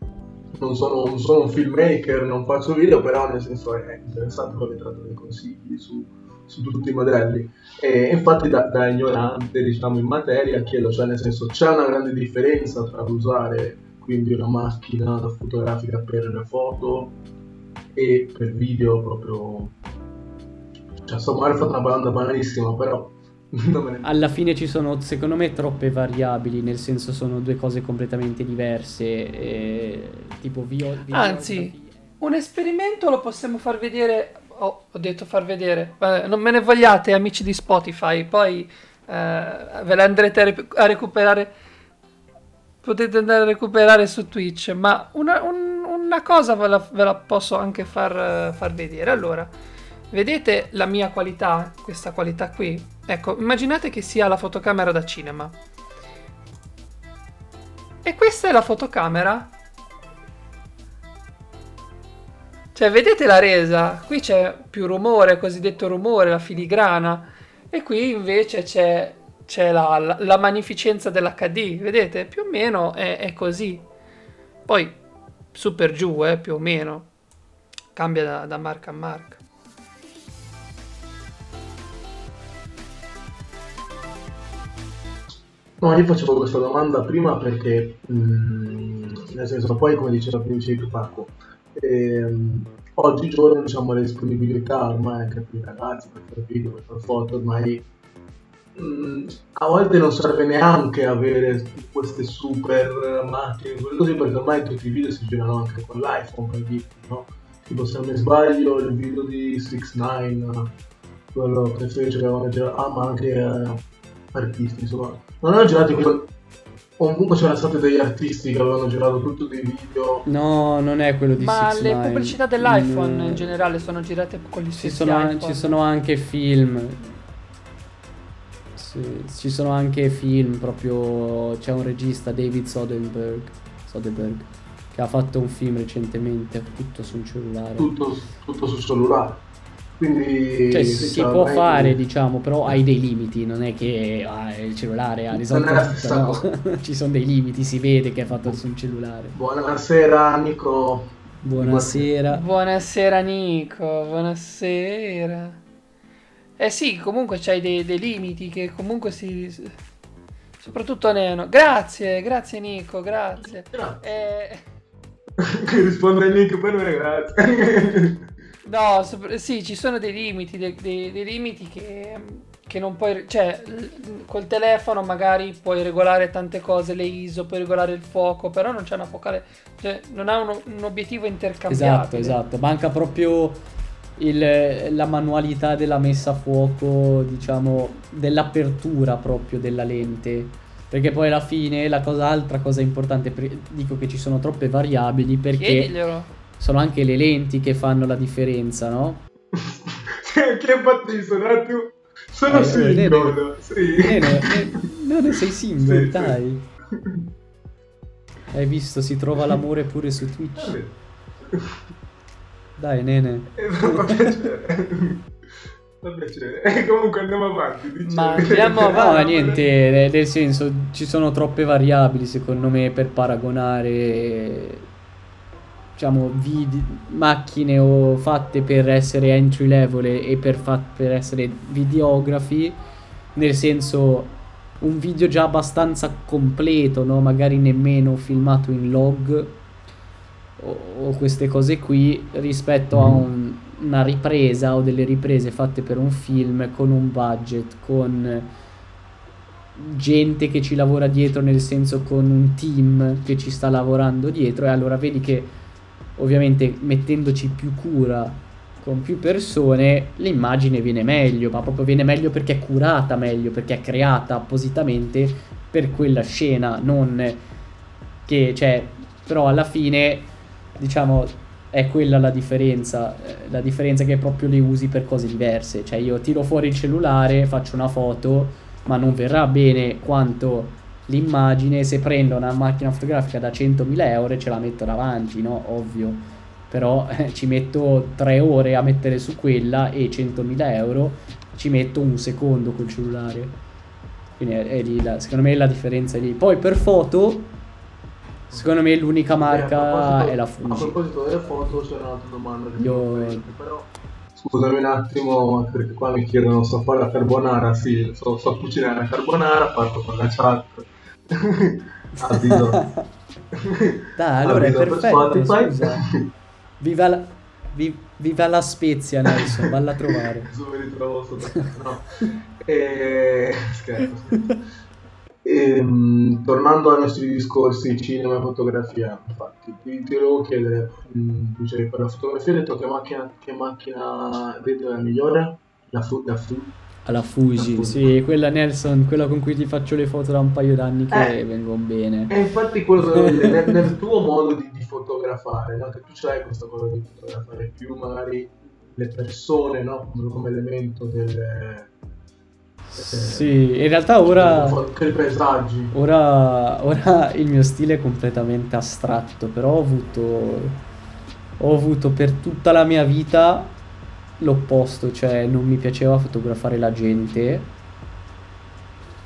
non sono, non sono un filmmaker, non faccio video, però nel senso è interessante come tratto dei consigli su, su tutti i modelli. E infatti, da, da ignorante, diciamo, in materia, chiedo, cioè, nel senso, c'è una grande differenza tra usare quindi una macchina fotografica per le foto e per video proprio. Cioè, magari ho fatto una domanda banalissima, però. Alla fine ci sono, secondo me, troppe variabili, nel senso sono due cose completamente diverse, eh, tipo video... Anzi, un esperimento lo possiamo far vedere. Oh, ho detto far vedere. Eh, non me ne vogliate, amici di Spotify. Poi eh, ve la andrete a, rep- a recuperare. Potete andare a recuperare su Twitch. Ma una, un- una cosa ve la, ve la posso anche far, far vedere. Allora, vedete la mia qualità? Questa qualità qui? Ecco, immaginate che sia la fotocamera da cinema. E questa è la fotocamera Cioè, vedete la resa? Qui c'è più rumore, cosiddetto rumore, la filigrana. E qui invece c'è, c'è la, la- la magnificenza dell'HD. Vedete? Più o meno è, è così. Poi, su per giù, eh, più o meno. Cambia da, da marca a marca. No, io facevo questa domanda prima perché, mm, nel senso, poi come diceva Principe Paco, ehm, oggigiorno diciamo la disponibilità ormai anche per i ragazzi, per fare video, per fare foto, ormai mm, a volte non serve neanche avere queste super macchine, così perché ormai tutti i video si girano anche con l'iPhone, per dire, no? Tipo se non mi sbaglio il video di 6 9 quello che fece ah ma anche eh, artisti insomma, non hanno girato quello, comunque c'erano stati degli artisti che avevano girato tutto dei video, No, non è quello di Ma 6 le ix pubblicità dell'iPhone Mm, in generale sono girate con gli Ci stessi sono, iPhone. ci sono anche film. Sì, ci sono anche film, proprio c'è un regista, David Soderbergh, Soderbergh, che ha fatto un film recentemente, tutto su un cellulare. tutto, tutto sul cellulare. Quindi Cioè, si può fare, diciamo, però hai dei limiti, non è che ah, il cellulare ha risolto Non è la tutto, no. Ci sono dei limiti, si vede che è fatto su un cellulare. Buonasera Nico. Buonasera. Buonasera Nico, buonasera. Eh sì, comunque c'hai dei, dei limiti che comunque si... Soprattutto Neno. Grazie, grazie Nico, grazie. Grazie. Eh, Risponde Nick per me, grazie. no, sì, ci sono dei limiti, dei, dei- dei limiti che, che non puoi... Cioè, col telefono magari puoi regolare tante cose, le ISO, puoi regolare il fuoco, però non c'è una focale... Cioè, non ha uno- un obiettivo intercambiabile. Esatto, esatto. Manca proprio il- la manualità della messa a fuoco, diciamo, dell'apertura proprio della lente. Perché poi alla fine la cosa, altra cosa importante, dico che ci sono troppe variabili perché Chiediglielo. Sono anche le lenti che fanno la differenza, no? che io un attimo? Sono Eh, singolo, sì. Nene, eh, no, ne sei single, Sì, sì. dai. Hai visto, si trova l'amore pure su Twitch. Vabbè. Dai, nene. Eh, Fa piacere. Piacere. E comunque andiamo avanti. dicevi. Ma andiamo No, avanti. ma niente, nel senso, ci sono troppe variabili secondo me per paragonare, diciamo, vid- macchine o fatte per essere entry level e per, fa- per essere videografi, nel senso, un video già abbastanza completo, no? Magari nemmeno filmato in log o, o queste cose qui rispetto a un- una ripresa o delle riprese fatte per un film con un budget, con gente che ci lavora dietro, nel senso con un team che ci sta lavorando dietro e allora vedi che ovviamente mettendoci più cura con più persone l'immagine viene meglio, ma proprio viene meglio perché è curata meglio, perché è creata appositamente per quella scena, non che cioè però alla fine diciamo è quella la differenza, eh, la differenza che proprio le usi per cose diverse, cioè io tiro fuori il cellulare, faccio una foto, ma non verrà bene quanto l'immagine se prendo una macchina fotografica da 100.000 euro e ce la metto davanti, no? Ovvio. Però eh, ci metto 3 ore a mettere su quella e 100.000 euro ci metto un secondo col cellulare. Quindi è, è lì, la- secondo me la differenza è lì. Poi per foto, secondo me l'unica Eh, a marca proposito- è la A Fuji. proposito delle foto, c'è un'altra domanda che Io- mi però scusami un attimo, perché qua mi chiedono so fare la carbonara, sì, so, so cucinare la carbonara, parto con la chat. Avviso. Dai, allora è Avviso per perfetto, scusa. Viva la, vi- viva la Spezia, Nelson, valla a trovare. Adesso mi ritrovo sotto no. E... scherzo, scherzo. Ehm, tornando ai nostri discorsi cinema e fotografia infatti ti, ti volevo chiedere dicevi per la fotografia hai detto che macchina che macchina è la migliore? la fu, la fu? Alla Fuji, sì, quella Nelson, quella con cui ti faccio le foto da un paio d'anni che Eh. vengono bene. e infatti quello che dire, nel, nel tuo modo di, di fotografare no? che tu c'hai questa cosa di fotografare più magari le persone no? come, come elemento del Sì, in realtà ora... che Ora, ora il mio stile è completamente astratto, però ho avuto, ho avuto per tutta la mia vita l'opposto, cioè non mi piaceva fotografare la gente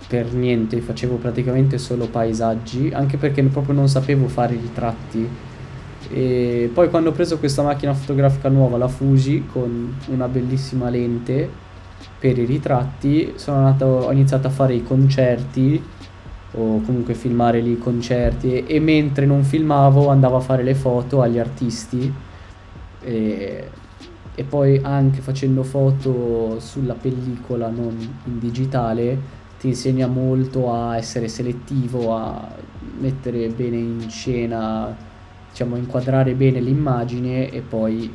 per niente, facevo praticamente solo paesaggi, anche perché proprio non sapevo fare ritratti. E poi quando ho preso questa macchina fotografica nuova, la Fuji, con una bellissima lente per i ritratti, sono andato, ho iniziato a fare i concerti o comunque filmare lì i concerti e, e mentre non filmavo andavo a fare le foto agli artisti e, e poi anche facendo foto sulla pellicola non in digitale ti insegna molto a essere selettivo, a mettere bene in scena, diciamo inquadrare bene l'immagine e poi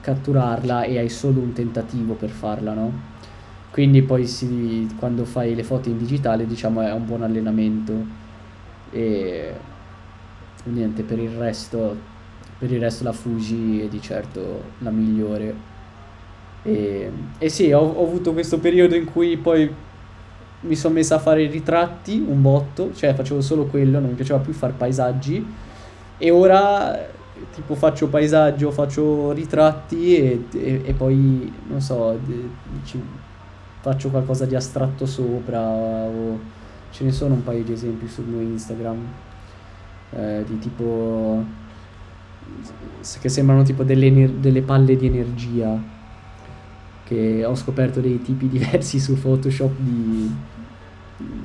catturarla e hai solo un tentativo per farla, no? Quindi poi si, quando fai le foto in digitale diciamo è un buon allenamento e niente per il resto per il resto la Fuji è di certo la migliore. E, e sì ho, ho avuto questo periodo in cui poi mi sono messa a fare i ritratti un botto cioè facevo solo quello non mi piaceva più fare paesaggi. E ora tipo faccio paesaggio faccio ritratti e, e- e poi non so ci- faccio qualcosa di astratto sopra o ce ne sono un paio di esempi sul mio Instagram eh, di tipo che sembrano tipo delle, ener- delle palle di energia che ho scoperto dei tipi diversi su Photoshop di,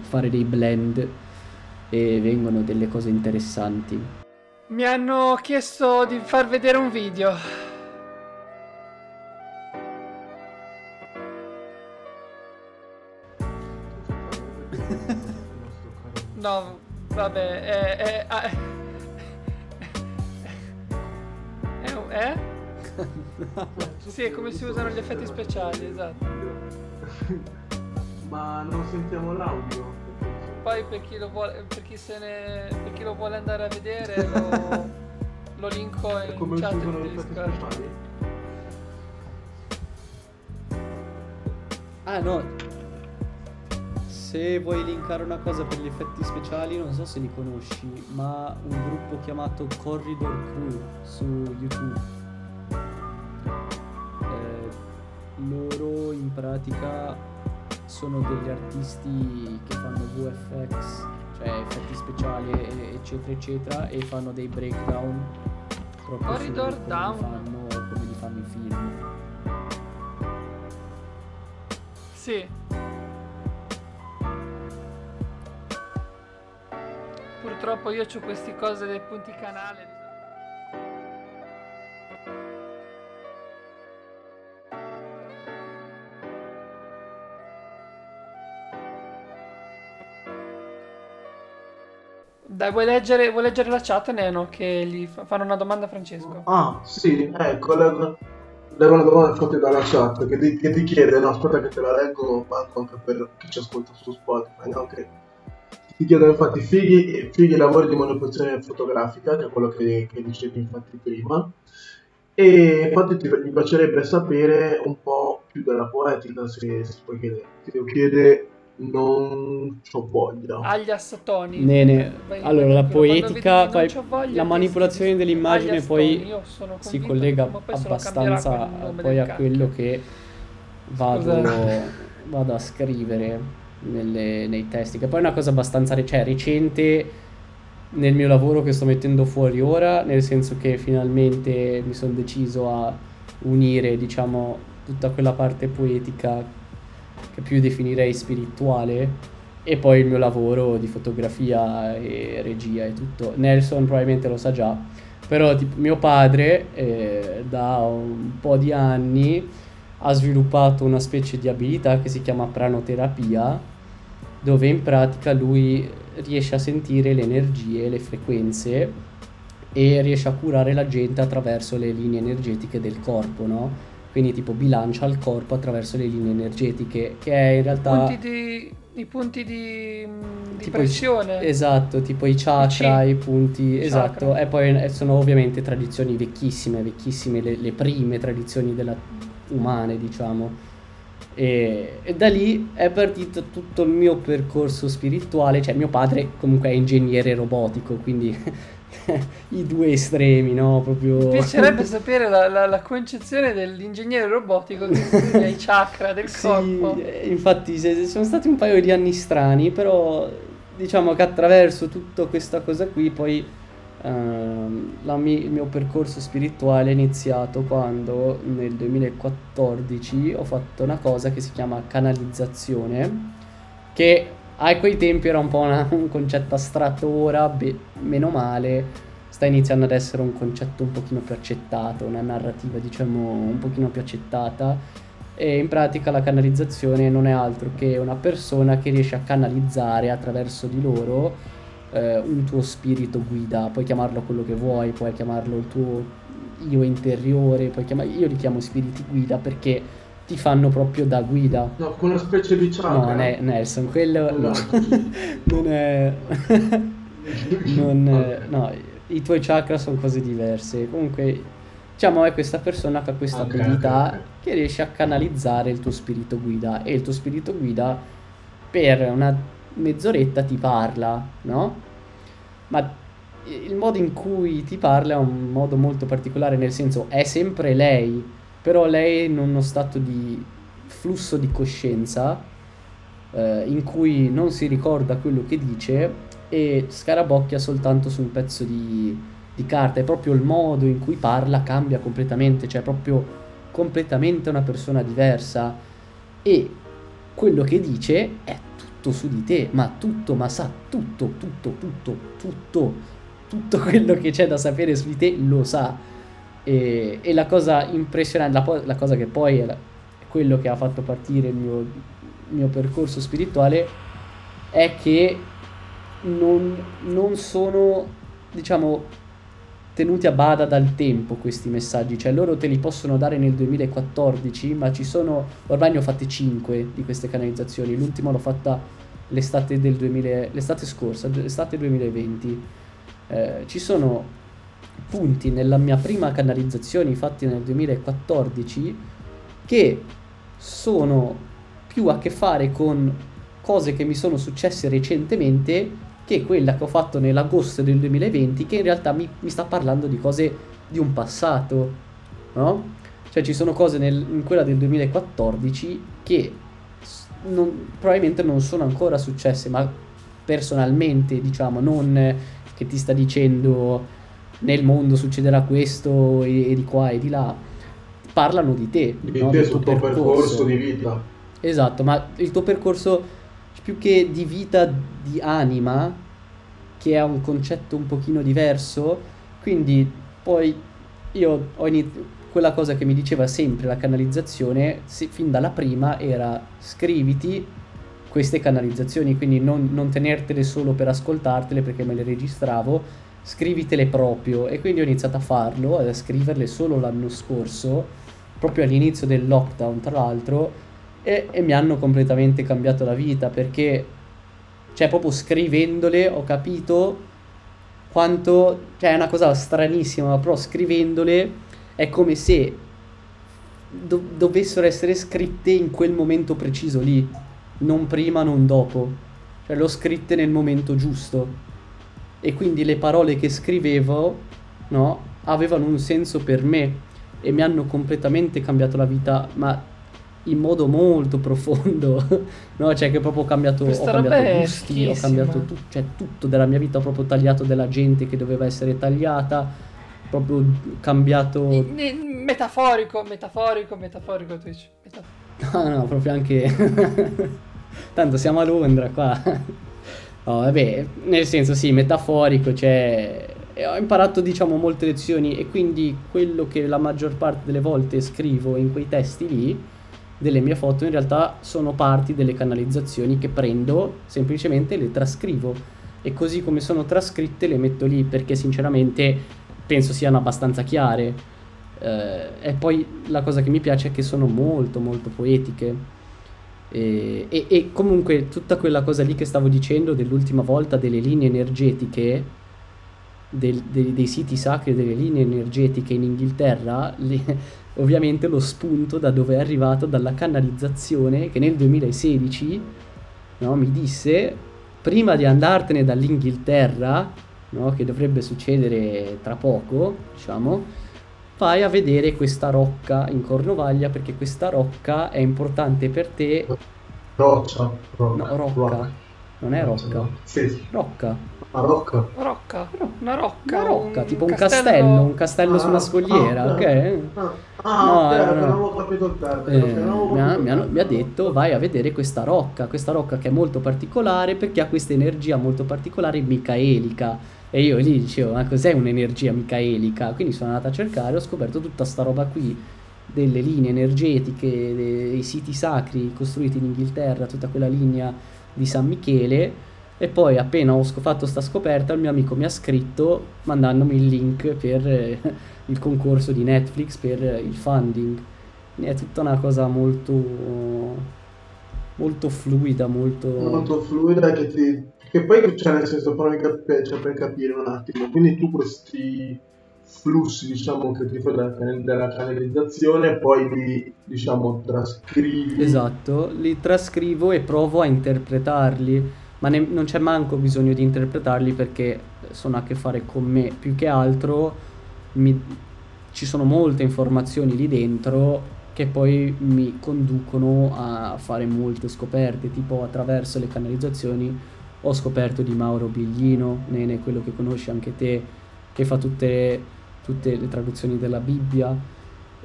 fare dei blend e vengono delle cose interessanti. Mi hanno chiesto di far vedere un video. No, vabbè, è... è, è, è? Sì, è come si usano gli effetti speciali, esatto. Ma non sentiamo l'audio? Poi per chi lo vuole, per chi se ne, per chi lo vuole andare a vedere lo, lo linko in come si chat usano gli di effetti Discord. speciali? Ah no, se vuoi linkare una cosa per gli effetti speciali, non so se li conosci, ma un gruppo chiamato Corridor Crew su YouTube. Eh, loro in pratica sono degli artisti che fanno VFX, cioè effetti speciali eccetera eccetera e fanno dei breakdown proprio Corridor come Down. fanno, come li fanno i film. Sì. Purtroppo io ho queste cose dei punti canale. Dai, vuoi leggere, vuoi leggere la chat, Neno? Che gli fa- fanno una domanda a Francesco. Ah, sì, ecco, leggo, leggo una domanda fatta dalla chat che ti, che ti chiede, no, aspetta che te la leggo, anche per chi ci ascolta su Spotify, no, che ti chiedono infatti fighi, fighi lavori di manutenzione fotografica, che è quello che, che dicevi infatti prima, e infatti ti, mi piacerebbe sapere un po' più della poetica, se, se puoi chiedere. Ti devo chiedere, non c'ho voglia. Alias Tony. Nene, Vai- allora la poetica, poi la manipolazione dell'immagine poi si collega abbastanza poi a cacchio. quello che vado, vado a scrivere nelle- nei testi, che poi è una cosa abbastanza cioè, recente nel mio lavoro che sto mettendo fuori ora, nel senso che finalmente mi sono deciso a unire, diciamo, tutta quella parte poetica che più definirei spirituale e poi il mio lavoro di fotografia e regia e tutto. Nelson probabilmente lo sa già, però tipo, mio padre eh, da un po' di anni ha sviluppato una specie di abilità che si chiama pranoterapia, dove in pratica lui riesce a sentire le energie, le frequenze e riesce a curare la gente attraverso le linee energetiche del corpo, no? Quindi tipo bilancia il corpo attraverso le linee energetiche, che è in realtà... punti di, i punti di, mm, di Tipo i- pressione. Esatto, tipo i chakra, chi. i punti, I esatto, chakra. e poi eh, sono ovviamente tradizioni vecchissime, vecchissime, le, le prime tradizioni della- umane, diciamo. E, e da lì è partito tutto il mio percorso spirituale, cioè mio padre comunque è ingegnere robotico, quindi i due estremi, no? Proprio... Mi piacerebbe sapere la, la- la concezione dell'ingegnere robotico che studia i chakra del Sì, corpo. eh, infatti se- sono stati un paio di anni strani, però diciamo che attraverso tutta questa cosa qui poi la mi- il mio percorso spirituale è iniziato quando nel 2014 ho fatto una cosa che si chiama canalizzazione, che a quei tempi era un po' una- un concetto astratto. Ora, beh, meno male, sta iniziando ad essere un concetto un pochino più accettato, una narrativa diciamo un pochino più accettata. E in pratica la canalizzazione non è altro che una persona che riesce a canalizzare attraverso di loro eh, un tuo spirito guida, puoi chiamarlo quello che vuoi, puoi chiamarlo il tuo io interiore, puoi chiamar- io li chiamo spiriti guida perché ti fanno proprio da guida. No, con una specie di chakra. No, è Nelson, quello no. No. non è non, eh, no, i tuoi chakra sono cose diverse. Comunque, diciamo, è questa persona che ha questa Ok, abilità ok, ok. che riesce a canalizzare il tuo spirito guida. E il tuo spirito guida per una mezz'oretta ti parla, no? Ma il modo in cui ti parla è un modo molto particolare, nel senso è sempre lei, però lei in uno stato di flusso di coscienza eh, in cui non si ricorda quello che dice e scarabocchia soltanto su un pezzo di, di carta. È proprio il modo in cui parla cambia completamente, cioè è proprio completamente una persona diversa. E quello che dice è tutto su di te, ma tutto, ma sa tutto, tutto, tutto, tutto, tutto quello che c'è da sapere su di te lo sa. E, e la cosa impressionante, la, la, cosa che poi è, la, è, quello che ha fatto partire il mio, mio percorso spirituale è che non, non sono, diciamo, tenuti a bada dal tempo questi messaggi, cioè loro te li possono dare nel 2014, ma ci sono, ormai ne ho fatte 5 di queste canalizzazioni, l'ultima l'ho fatta l'estate, del 2000, l'estate scorsa, l'estate 2020. Eh, ci sono punti nella mia prima canalizzazione fatti nel 2014 che sono più a che fare con cose che mi sono successe recentemente che quella che ho fatto nell'agosto del 2020, che in realtà mi, mi sta parlando di cose di un passato, no? Cioè ci sono cose nel, in quella del 2014 che non, probabilmente non sono ancora successe, ma personalmente, diciamo, non che ti sta dicendo nel mondo succederà questo e, e di qua e di là, parlano di te. Di no? te sul tuo percorso. percorso di vita. Esatto, ma il tuo percorso più che di vita di anima, che è un concetto un pochino diverso, quindi poi io ho iniziato, quella cosa che mi diceva sempre la canalizzazione, se, fin dalla prima, era scriviti queste canalizzazioni, quindi non, non tenertele solo per ascoltartele perché me le registravo, scrivitele proprio. E quindi ho iniziato a farlo, a scriverle solo l'anno scorso, proprio all'inizio del lockdown tra l'altro, e, e mi hanno completamente cambiato la vita perché, cioè, proprio scrivendole ho capito quanto, cioè, è una cosa stranissima, però scrivendole è come se do- dovessero essere scritte in quel momento preciso lì, non prima, non dopo. Cioè, l'ho scritte nel momento giusto. E quindi le parole che scrivevo, no, avevano un senso per me e mi hanno completamente cambiato la vita, ma in modo molto profondo, no? Cioè che proprio ho cambiato, ho cambiato gusti, ho cambiato tu, cioè, tutto della mia vita, ho proprio tagliato della gente che doveva essere tagliata, proprio cambiato... Metaforico, metaforico, metaforico Twitch. Metaforico. No, no, proprio anche... Tanto siamo a Londra qua. No, vabbè, nel senso sì, metaforico, cioè ho imparato diciamo molte lezioni e quindi quello che la maggior parte delle volte scrivo in quei testi lì delle mie foto in realtà sono parti delle canalizzazioni che prendo, semplicemente le trascrivo e così come sono trascritte le metto lì perché sinceramente penso siano abbastanza chiare. Eh, e poi la cosa che mi piace è che sono molto molto poetiche. E, e, e, comunque tutta quella cosa lì che stavo dicendo dell'ultima volta delle linee energetiche, del, dei, dei siti sacri, delle linee energetiche in Inghilterra, le, ovviamente lo spunto da dove è arrivato dalla canalizzazione che nel 2016 no, mi disse prima di andartene dall'Inghilterra no, che dovrebbe succedere tra poco diciamo vai a vedere questa rocca in Cornovaglia perché questa rocca è importante per te roccia, rocca, no, rocca. rocca. Non è rocca sì. rocca una rocca. Rocca. Una rocca. Una rocca, un tipo un castello, castello un castello ah, su una scogliera, ah, ok? Ah, ah no, okay, no, non avevo capito il termine. Eh, mi, ha, mi, mi, ha, detto vai a vedere questa rocca, questa rocca che è molto particolare perché ha questa energia molto particolare micaelica. E io lì dicevo, ma cos'è un'energia micaelica? Quindi sono andata a cercare, ho scoperto tutta sta roba qui delle linee energetiche, dei siti sacri costruiti in Inghilterra, tutta quella linea di San Michele e poi appena ho fatto sta scoperta il mio amico mi ha scritto mandandomi il link per eh, il concorso di Netflix per eh, il funding. È tutta una cosa molto molto fluida, molto molto fluida che ti che poi cioè nel senso per, cap- cioè, per capire un attimo, quindi tu questi flussi diciamo che ti fai della, canalizzazione poi li diciamo trascrivi esatto li trascrivo e provo a interpretarli ma ne- non c'è manco bisogno di interpretarli perché sono a che fare con me. Più che altro mi- ci sono molte informazioni lì dentro che poi mi conducono a fare molte scoperte, tipo attraverso le canalizzazioni ho scoperto di Mauro Biglino, Nene, quello che conosci anche te, che fa tutte, tutte le traduzioni della Bibbia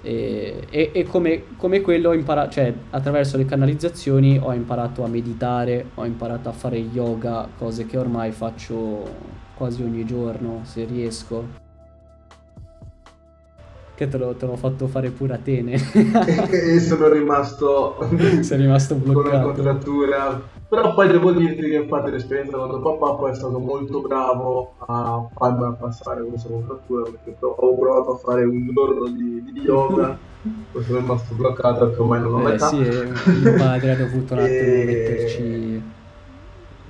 E, e- e come, come quello ho imparato, cioè attraverso le canalizzazioni ho imparato a meditare, ho imparato a fare yoga, cose che ormai faccio quasi ogni giorno se riesco. Che te l'ho, te l'ho fatto fare pure a Tene. e sono rimasto Sei rimasto con una bloccato. contrattura. Però poi devo dirti che infatti l'esperienza quando papà poi è stato molto bravo a farmi passare questa contrattura perché ho provato a fare un giorno di, di yoga, poi sono rimasto bloccato perché ormai non ho Eh metà. sì, eh, mio padre ha dovuto un attimo E- metterci...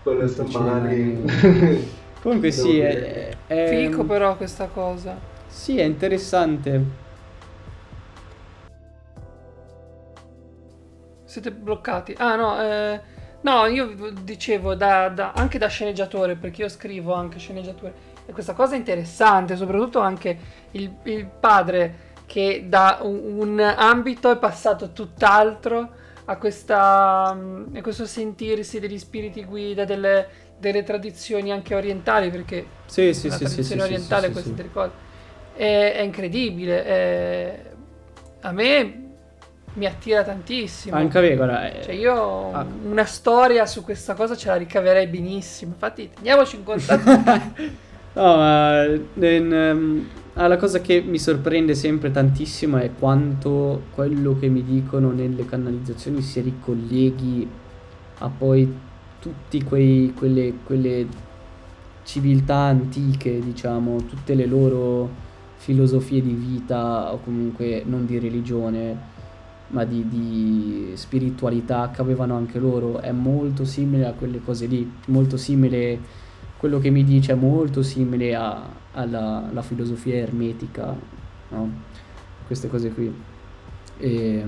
Quelle settimane Comunque Devo sì, è, è- Fico però questa cosa. Sì, è interessante. Siete bloccati. Ah no, eh, no, io dicevo da, da- anche da sceneggiatore, perché io scrivo anche sceneggiature. E questa cosa è interessante, soprattutto anche il, il padre che da un, un ambito è passato tutt'altro a, questa, mm, a questo sentirsi degli spiriti guida, delle, delle tradizioni anche orientali, perché Sì, sì, la sì, sì, sì, tradizione sì, orientale sì, queste sì. tre cose è, è incredibile è- a me mi attira tantissimo. Anche me, guarda, eh, cioè io ah. una storia su questa cosa ce la ricaverei benissimo. Infatti teniamoci in contatto No, ma in, ehm, ah, la cosa che mi sorprende sempre tantissimo è quanto quello che mi dicono nelle canalizzazioni si ricolleghi a poi tutti quei, quelle, quelle civiltà antiche, diciamo, tutte le loro filosofie di vita o comunque non di religione, ma di, di spiritualità che avevano anche loro. È molto simile a quelle cose lì, molto simile quello che mi dice è molto simile a- alla, alla filosofia ermetica, no? Queste cose qui. E,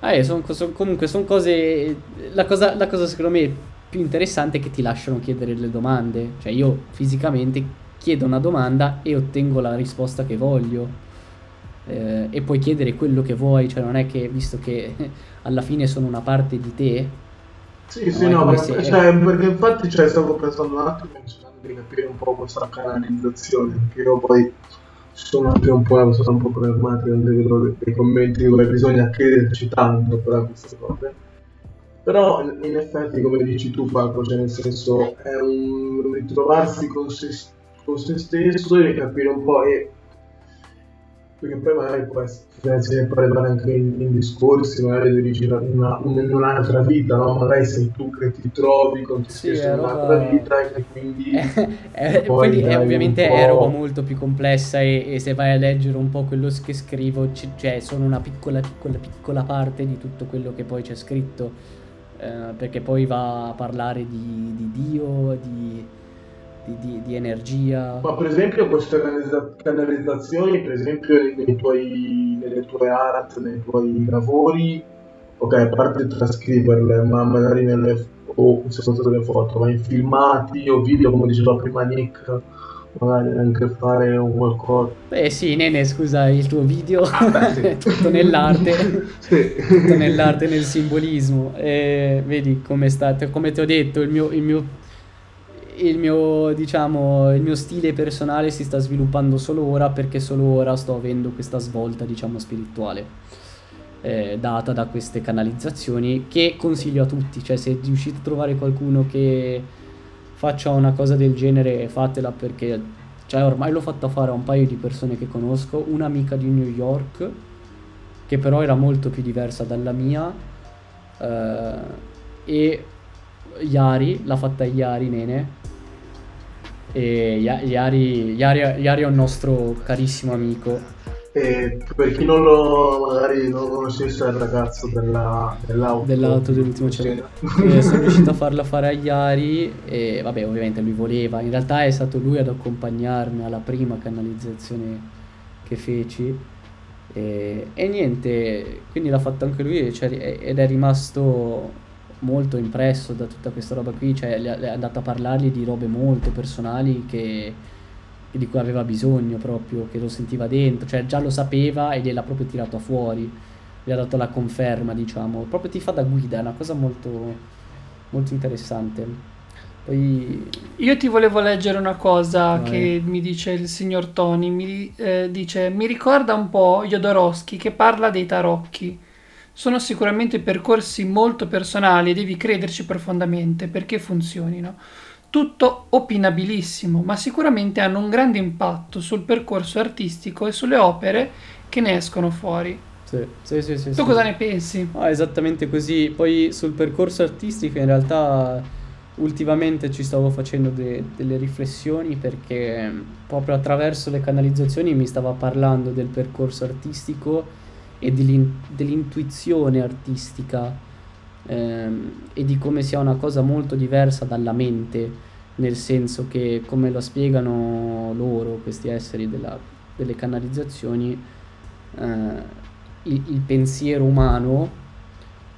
eh, son- son- comunque sono cose. La cosa, la cosa secondo me più interessante è che ti lasciano chiedere le domande. Cioè, io fisicamente chiedo una domanda e ottengo la risposta che voglio. Eh, e puoi chiedere quello che vuoi, cioè non è che visto che alla fine sono una parte di te, Sì, sì, No, è no, perché, se- cioè, perché infatti cioè, stavo pensando un attimo di capire un po' questa canalizzazione, perché io poi sono anche un po' una persona un po' vedo dei, dei commenti dove bisogna crederci tanto per queste cose. Però in in effetti, come dici tu, Paco, cioè nel senso è un ritrovarsi con se, con se stesso e capire un po' e perché poi magari può essere, se ne anche in, in discorsi, magari di dici una, un'altra vita, no? Magari sei tu che ti trovi con te Sì, stesso è in roba- un'altra vita e quindi... Eh, Poi poi è- ovviamente è roba molto più complessa e, e se vai a leggere un po' quello che scrivo, c- cioè sono una piccola piccola piccola parte di tutto quello che poi c'è scritto, eh, perché poi va a parlare di, di Dio, di, di- di- di energia. Ma per esempio queste canalizza- canalizzazioni, per esempio nei tuoi, nelle tue art, nei tuoi lavori, ok, a parte trascriverle, ma magari nelle, o se sono state le foto, ma in filmati o video, come diceva prima Nick, magari anche fare un qualcosa. Beh sì, Nene, scusa, il tuo video beh, sì. è tutto nell'arte. Sì. tutto nell'arte nel simbolismo. E vedi come state, come ti ho detto, il mio, il mio, il mio, diciamo, il mio stile personale si sta sviluppando solo ora perché solo ora sto avendo questa svolta, diciamo, spirituale. eh, data da queste canalizzazioni che consiglio a tutti, cioè se riuscite a trovare qualcuno che faccia una cosa del genere fatela perché cioè ormai l'ho fatta fare a un paio di persone che conosco, un'amica di New York che però era molto più diversa dalla mia eh, e Yari, l'ha fatta Yari Nene e Yari, Yari è un nostro carissimo amico. E per chi non lo magari non conoscesse il ragazzo della, dell'auto, dell'auto dell'ultimo cielo. Eh, sono riuscito a farla fare a Iari e vabbè ovviamente lui voleva, in realtà è stato lui ad accompagnarmi alla prima canalizzazione che feci. E, e niente, quindi l'ha fatto anche lui cioè, ed è rimasto molto impresso da tutta questa roba qui, cioè è andato a parlargli di robe molto personali che, di cui aveva bisogno proprio, che lo sentiva dentro, cioè già lo sapeva e gliel'ha proprio tirato fuori gli ha dato la conferma, diciamo. Proprio ti fa da guida, è una cosa molto, molto interessante. Poi Io ti volevo leggere una cosa Vai. che mi dice il signor Tony. Mi eh, dice: Mi ricorda un po' Jodorowsky che parla dei tarocchi. Sono sicuramente percorsi molto personali e devi crederci profondamente perché funzionino. Tutto opinabilissimo, ma sicuramente hanno un grande impatto sul percorso artistico e sulle opere che ne escono fuori. sì, sì, sì, sì, Tu sì. cosa ne pensi? No, esattamente così. Poi sul percorso artistico in realtà ultimamente ci stavo facendo de- delle riflessioni perché mh, proprio attraverso le canalizzazioni mi stava parlando del percorso artistico e dell'in- dell'intuizione artistica ehm, e di come sia una cosa molto diversa dalla mente, nel senso che come lo spiegano loro, questi esseri della- delle canalizzazioni, eh, il, il pensiero umano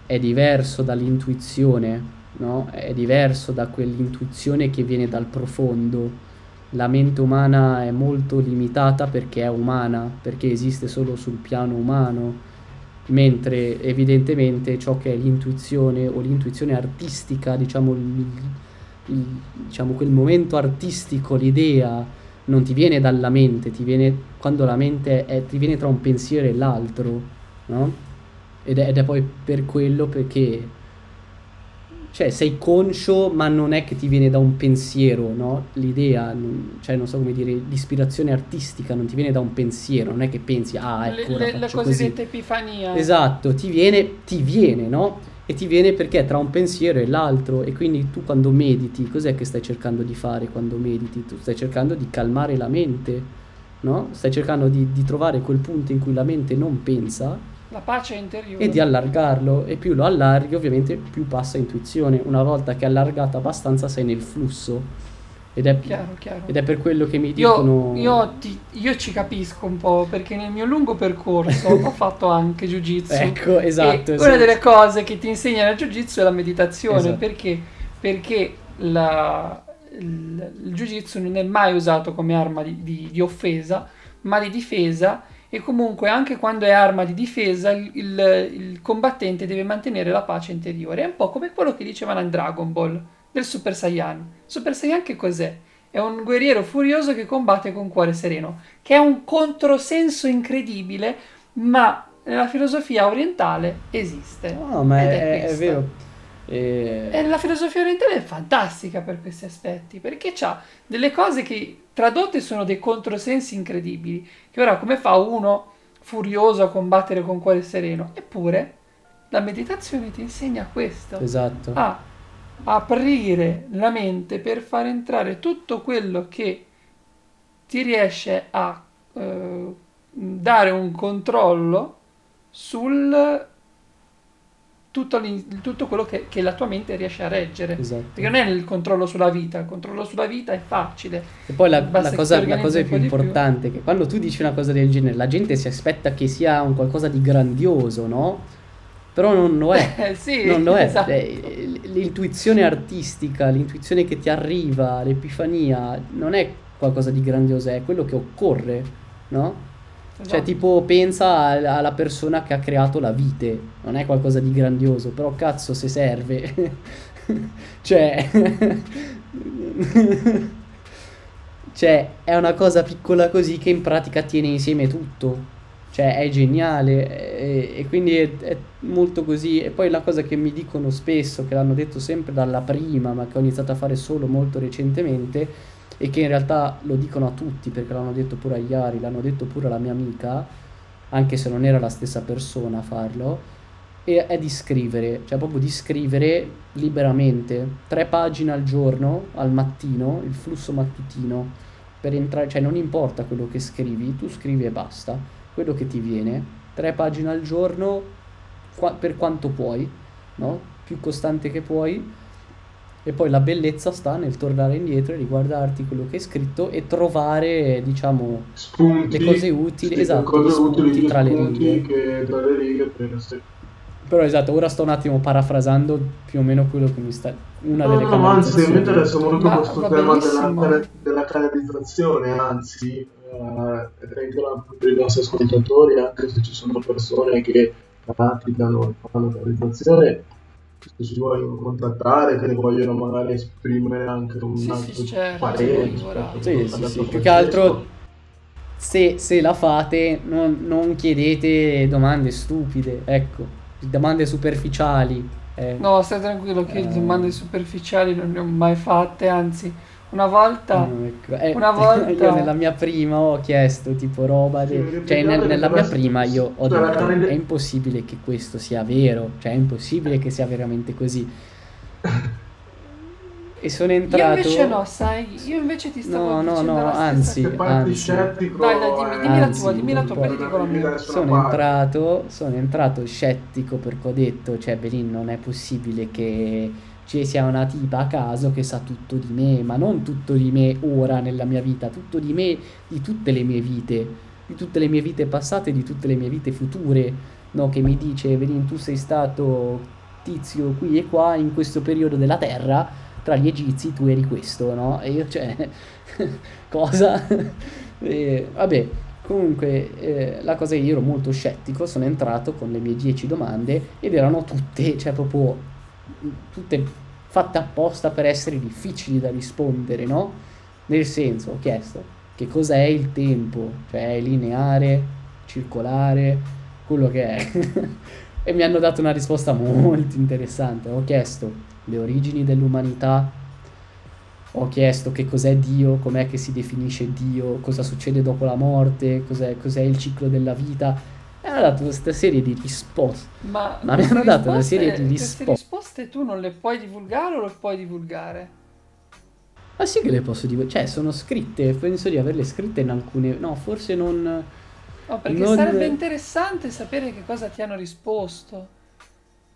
è diverso dall'intuizione, no? È diverso da quell'intuizione che viene dal profondo. La mente umana è molto limitata perché è umana, perché esiste solo sul piano umano, mentre evidentemente ciò che è l'intuizione o l'intuizione artistica, diciamo, il- il- diciamo quel momento artistico, l'idea, non ti viene dalla mente, ti viene quando la mente è, ti viene tra un pensiero e l'altro, no? Ed è, ed è poi per quello perché cioè sei conscio ma non è che ti viene da un pensiero, no? L'idea, non- cioè non so come dire, l'ispirazione artistica non ti viene da un pensiero, non è che pensi ah Le, ecco ora le- la faccio così. cosiddetta epifania. Esatto, ti viene, ti viene, no? E ti viene perché è tra un pensiero e l'altro e quindi tu quando mediti, cos'è che stai cercando di fare quando mediti? Tu stai cercando di calmare la mente, no? Stai cercando di, di trovare quel punto in cui la mente non pensa La pace interiore. e di allargarlo e più lo allarghi ovviamente più passa intuizione. Una volta che è allargato abbastanza sei nel flusso ed è, Chiaro, chiaro. ed è per quello che mi dicono... Io, io, ti- io ci capisco un po' perché nel mio lungo percorso ho fatto anche jiu-jitsu. Ecco, esatto, esatto. una delle cose che ti insegna il jiu-jitsu è la meditazione. Esatto. Perché? Perché la- il, il jiu-jitsu non è mai usato come arma di, di- di offesa, ma di difesa. E comunque anche quando è arma di difesa, il, il- il combattente deve mantenere la pace interiore. È un po' come quello che dicevano in Dragon Ball del Super Saiyan. Super Saiyan che cos'è? È un guerriero furioso che combatte con cuore sereno, che è un controsenso incredibile, ma nella filosofia orientale esiste. No, ma è, è questa. vero. E- E la filosofia orientale è fantastica per questi aspetti, perché ha delle cose che tradotte sono dei controsensi incredibili, che ora come fa uno furioso a combattere con cuore sereno? Eppure la meditazione ti insegna questo Esatto. a aprire la mente per far entrare tutto quello che ti riesce a eh, dare un controllo sul tutto, tutto quello che, che la tua mente riesce a reggere. Esatto. Perché non è il controllo sulla vita, il controllo sulla vita è facile. E poi la, la cosa, la cosa più più. importante è che quando tu dici una cosa del genere, la gente si aspetta che sia un qualcosa di grandioso, no? Però non lo è. Eh, sì, Non lo è. esatto. Eh, L'intuizione artistica, l'intuizione che ti arriva, l'epifania, non è qualcosa di grandioso, è quello che occorre, no? Cioè, Esatto. tipo, pensa al- alla persona che ha creato la vite, non è qualcosa di grandioso, però cazzo se serve. cioè, cioè, è una cosa piccola così che in pratica tiene insieme tutto. Cioè, è geniale e, e quindi è, è molto così. E poi la cosa che mi dicono spesso, che l'hanno detto sempre dalla prima, ma che ho iniziato a fare solo molto recentemente, e che in realtà lo dicono a tutti perché l'hanno detto pure a Iari, l'hanno detto pure alla mia amica, anche se non era la stessa persona a farlo, e è di scrivere, cioè proprio di scrivere liberamente, tre pagine al giorno, al mattino, il flusso mattutino, per entrare, cioè non importa quello che scrivi, tu scrivi e basta, quello che ti viene, tre pagine al giorno qua- per quanto puoi, no? Più costante che puoi. E poi la bellezza sta nel tornare indietro e riguardarti quello che hai scritto e trovare, diciamo, spunti, le cose utili, sì, esatto, cose utili, tra le righe. che tra le righe per. Però esatto, ora sto un attimo parafrasando più o meno quello che mi sta... Una No, delle no, anzi, mi interessa molto Ma questo tema della, della canalizzazione, anzi, eh, anche per i nostri ascoltatori, anche se ci sono persone che praticano fanno canalizzazione, che si vogliono contattare, che vogliono magari esprimere anche un Sì, altro sì, certo, parere. sì, Sì, a sì, sì, detto più che altro se, se la fate non, non chiedete domande stupide, ecco, domande superficiali. eh. No, stai tranquillo che Eh. domande superficiali non ne ho mai fatte, anzi, una volta... No, ecco, eh, Una volta- io nella mia prima ho chiesto tipo roba, de- Sì, cioè nel- nella mia prima io ho detto è impossibile che questo sia vero, cioè è impossibile che sia veramente così. E sono Io entrato... invece no, sai, io invece ti stavo No, no, dicendo no, anzi, anzi. scettico, Dai, dai, dimmi- dimmi la tua, dimmi la tua, poi ti dico la mia. sono entrato, sono entrato scettico perché ho detto, cioè Belin non è possibile che ci sia una tipa a caso che sa tutto di me, ma non tutto di me ora nella mia vita, tutto di me di tutte le mie vite, di tutte le mie vite passate di tutte le mie vite future, no? Che mi dice, Belin tu sei stato tizio qui e qua in questo periodo della Terra, tra gli egizi tu eri questo, no? E io cioè, cosa? E, vabbè, Comunque, eh, la cosa è che io ero molto scettico, sono entrato con le mie 10 domande ed erano tutte, cioè proprio tutte fatte apposta per essere difficili da rispondere, no? Nel senso, ho chiesto che cos'è il tempo, cioè è lineare, circolare, quello che è. e mi hanno dato una risposta molto interessante. Ho chiesto le origini dell'umanità, ho chiesto che cos'è Dio, com'è che si definisce Dio, cosa succede dopo la morte, cos'è, cos'è il ciclo della vita. E hanno dato questa serie di risposte. Ma, Ma mi hanno dato una serie di risposte. Risposte tu non le puoi divulgare o le puoi divulgare? Ma sì che le posso dire, cioè sono scritte, penso di averle scritte in alcune... No, forse non... No, perché Non- sarebbe interessante sapere che cosa ti hanno risposto.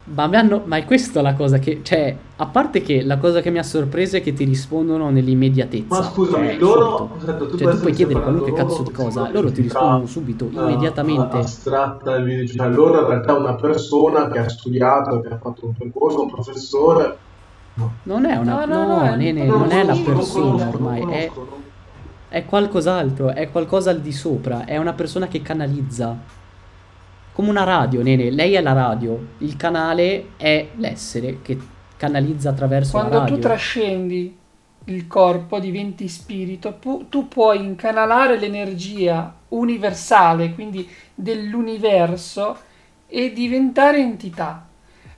Ma, mi hanno... Ma è questa la cosa che... Cioè, a parte che la cosa che mi ha sorpreso è che ti rispondono nell'immediatezza. Ma scusami, cioè, loro- aspetta, tu Cioè, puoi tu puoi chiedere qualunque cazzo loro di cosa, loro ti rispondono subito, eh, immediatamente. astratta. Cioè, loro in realtà è una persona che ha studiato, che ha fatto un percorso, un professore. No, Non è una... No, no, No, no, è- nene, non non è la persona ormai, è... È qualcos'altro, è qualcosa al di sopra, è una persona che canalizza. Come una radio, nene, lei è la radio, il canale è l'essere che canalizza attraverso Quando la radio. tu trascendi il corpo, diventi spirito, pu- tu puoi incanalare l'energia universale, quindi dell'universo, e diventare entità.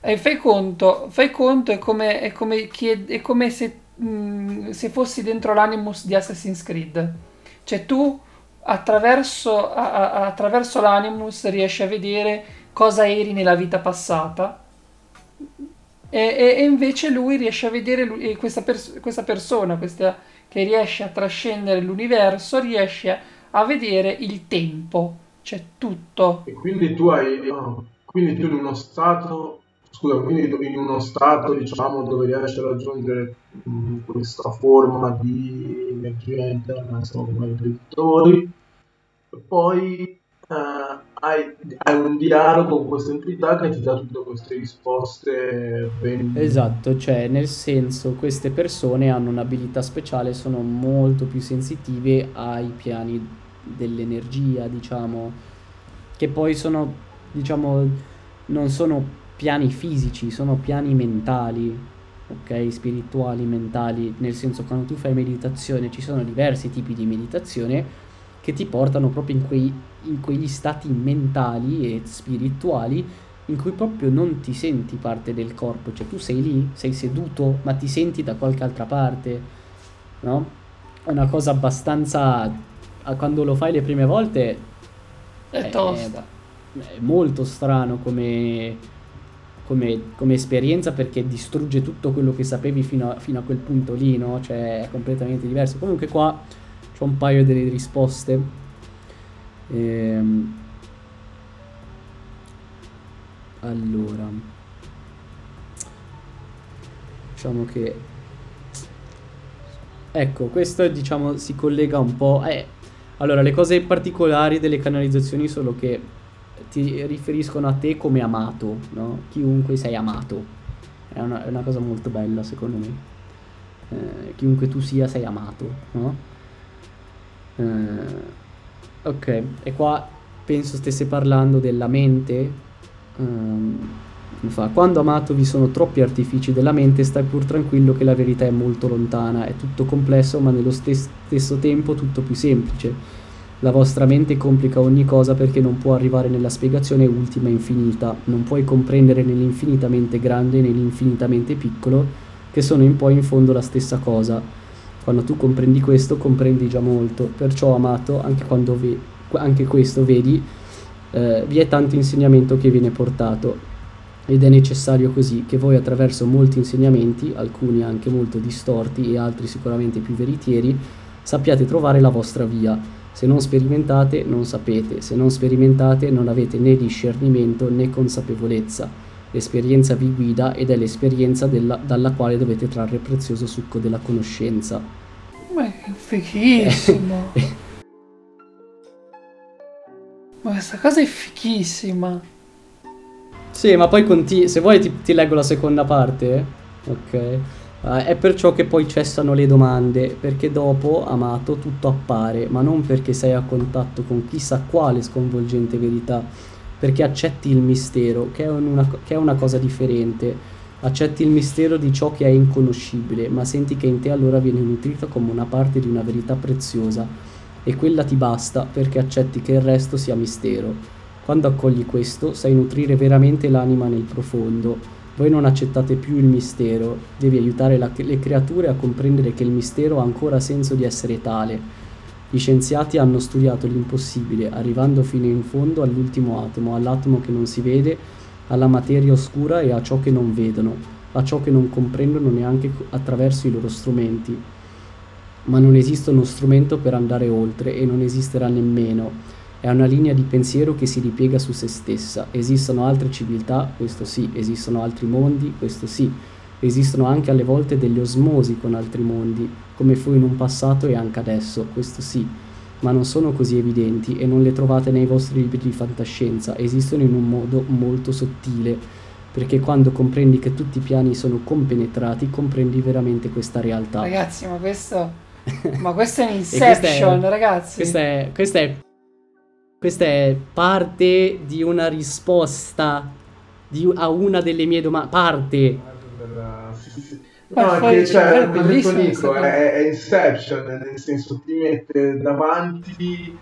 E fai conto, fai conto, è come, è come, chied- è come se, mh, se fossi dentro l'animus di Assassin's Creed. Cioè tu attraverso, a- a- attraverso l'animus riesci a vedere cosa eri nella vita passata e, e- e invece lui riesce a vedere lui- questa, pers- questa persona questa, che riesce a trascendere l'universo riesce a vedere il tempo, cioè tutto. E quindi tu hai, quindi tu in uno stato, scusa, quindi in uno stato, diciamo, dove riesci a raggiungere mh, questa forma di energia interna, insomma, i predittori, e poi eh, hai, hai un dialogo con questa entità che ti dà tutte queste risposte ben... Esatto, cioè nel senso queste persone hanno un'abilità speciale, sono molto più sensitive ai piani dell'energia, diciamo, che poi sono, diciamo, non sono piani fisici, sono piani mentali, ok? Spirituali, mentali, nel senso quando tu fai meditazione ci sono diversi tipi di meditazione che ti portano proprio in, quei, in quegli stati mentali e spirituali in cui proprio non ti senti parte del corpo, cioè tu sei lì, sei seduto, ma ti senti da qualche altra parte, no? È una cosa abbastanza, quando lo fai le prime volte, È Eh, tosta. è molto strano come, come, come esperienza perché distrugge tutto quello che sapevi fino a, fino a quel punto lì, no? Cioè è completamente diverso. Comunque qua c'ho un paio delle risposte. Ehm, allora, diciamo che ecco, questo diciamo si collega un po'. Eh, allora, le cose particolari delle canalizzazioni sono che ti riferiscono a te come amato, no? Chiunque sei amato. È una, è una cosa molto bella, secondo me. Eh, chiunque tu sia, sei amato, no? Eh, ok, e qua penso stesse parlando della mente. ehm, Fa, quando amato vi sono troppi artifici della mente, stai pur tranquillo che la verità è molto lontana, è tutto complesso ma nello stes- stesso tempo tutto più semplice. La vostra mente complica ogni cosa perché non può arrivare nella spiegazione ultima infinita, non puoi comprendere nell'infinitamente grande e nell'infinitamente piccolo, che sono in poi in fondo la stessa cosa. Quando tu comprendi questo, comprendi già molto, perciò amato, anche quando ve- anche questo vedi, eh, vi è tanto insegnamento che viene portato ed è necessario così che voi attraverso molti insegnamenti, alcuni anche molto distorti e altri sicuramente più veritieri, sappiate trovare la vostra via. Se non sperimentate non sapete, se non sperimentate non avete né discernimento né consapevolezza. L'esperienza vi guida ed è l'esperienza della, dalla quale dovete trarre il prezioso succo della conoscenza. Ma è fighissimo. Ma questa cosa è fighissima. Sì, ma poi conti- se vuoi ti, ti leggo la seconda parte. Ok. Uh, è perciò che poi cessano le domande, perché dopo, amato, tutto appare, ma non perché sei a contatto con chissà quale sconvolgente verità, perché accetti il mistero, che è una, che è una cosa differente. Accetti il mistero di ciò che è inconoscibile, ma senti che in te allora viene nutrita come una parte di una verità preziosa, e quella ti basta perché accetti che il resto sia mistero. Quando accogli questo, sai nutrire veramente l'anima nel profondo. Voi non accettate più il mistero, devi aiutare la, le creature a comprendere che il mistero ha ancora senso di essere tale. Gli scienziati hanno studiato l'impossibile, arrivando fino in fondo all'ultimo atomo, all'atomo che non si vede, alla materia oscura e a ciò che non vedono, a ciò che non comprendono neanche attraverso i loro strumenti. Ma non esiste uno strumento per andare oltre e non esisterà nemmeno è una linea di pensiero che si ripiega su se stessa. Esistono altre civiltà, questo sì, esistono altri mondi, questo sì. Esistono anche alle volte delle osmosi con altri mondi, come fu in un passato e anche adesso, questo sì. Ma non sono così evidenti e non le trovate nei vostri libri di fantascienza, esistono in un modo molto sottile, perché quando comprendi che tutti i piani sono compenetrati, comprendi veramente questa realtà. Ragazzi, ma questo... Ma questo è un Inception, è, ragazzi. Questa è, questa è questa è parte di una risposta di, a una delle mie domande. Parte. No, che cioè, come detto Nico, è, è Inception, nel senso ti mette davanti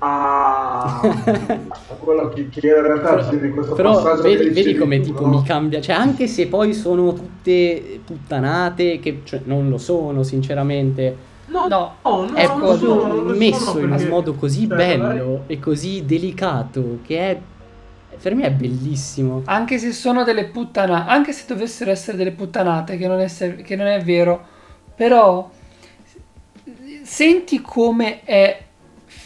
a, a quello che, che in realtà però, questo però vedi, vedi come tipo no? mi cambia cioè anche se poi sono tutte puttanate che cioè, non lo sono sinceramente. No, no, no è proprio messo in un modo così cioè, bello e così delicato che è per me è bellissimo. Anche se sono delle puttanate, anche se dovessero essere delle puttanate, che non è, che non è vero, però senti come è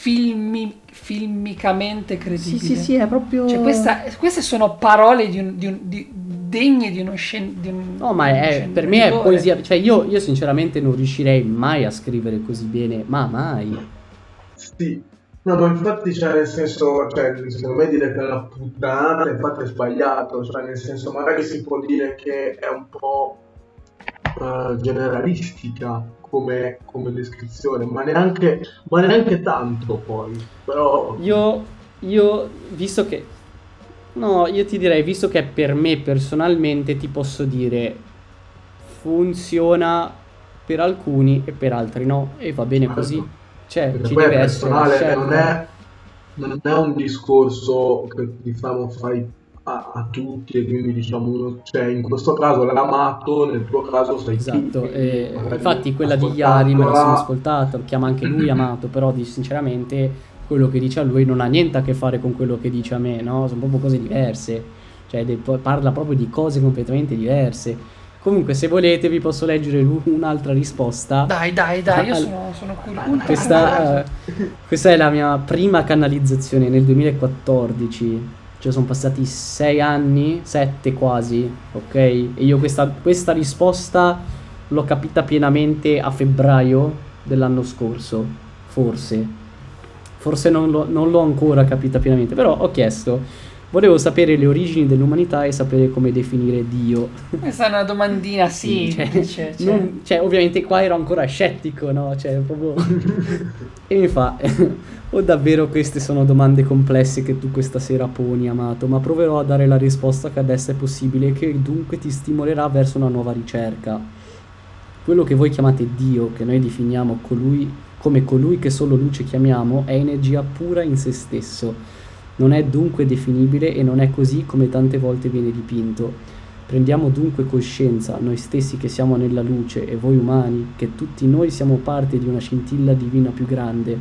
filmi, filmicamente credibile. Sì, sì, sì, è proprio... Cioè, questa, queste sono parole di un, di un, di, degne di uno scen- di un, No, ma è, per me è poesia. Cioè, io, io, sinceramente non riuscirei mai a scrivere così bene, ma mai. Sì. No, ma infatti, cioè, nel senso, cioè, secondo me dire che è una puttanata, infatti è sbagliato, cioè, nel senso, magari si può dire che è un po' uh, generalistica come, come descrizione, ma neanche, ma neanche tanto poi, però... Io, io, visto che No, io ti direi, visto che per me personalmente ti posso dire funziona per alcuni e per altri no, e va bene così. Cioè, Perché ci deve essere personale, non è, non è un discorso che diciamo fai a, a, tutti e quindi diciamo uno, cioè in questo caso l'ha amato, nel tuo caso sei esatto, e, infatti quella di Iari me la sono ascoltata, chiama anche lui amato, però sinceramente quello che dice a lui non ha niente a che fare con quello che dice a me, no? Sono proprio cose diverse. Cioè, de- parla proprio di cose completamente diverse. Comunque, se volete, vi posso leggere un'altra risposta. Dai, dai, dai, io sono, sono curioso. Questa, questa è la mia prima canalizzazione nel 2014 cioè sono passati sei anni, sette quasi, ok? E io questa, questa, risposta l'ho capita pienamente a febbraio dell'anno scorso, forse forse non, lo, non l'ho ancora capita pienamente, però ho chiesto Volevo sapere le origini dell'umanità e sapere come definire Dio. Questa è una domandina Sì, cioè, semplice. cioè. non- cioè, ovviamente qua ero ancora scettico, no? Cioè, proprio... e mi fa, o davvero queste sono domande complesse che tu questa sera poni, amato, ma proverò a dare la risposta che adesso è possibile e che dunque ti stimolerà verso una nuova ricerca. Quello che voi chiamate Dio, che noi definiamo colui, come colui che solo luce chiamiamo, è energia pura in se stesso. Non è dunque definibile e non è così come tante volte viene dipinto. Prendiamo dunque coscienza, noi stessi che siamo nella luce e voi umani, che tutti noi siamo parte di una scintilla divina più grande.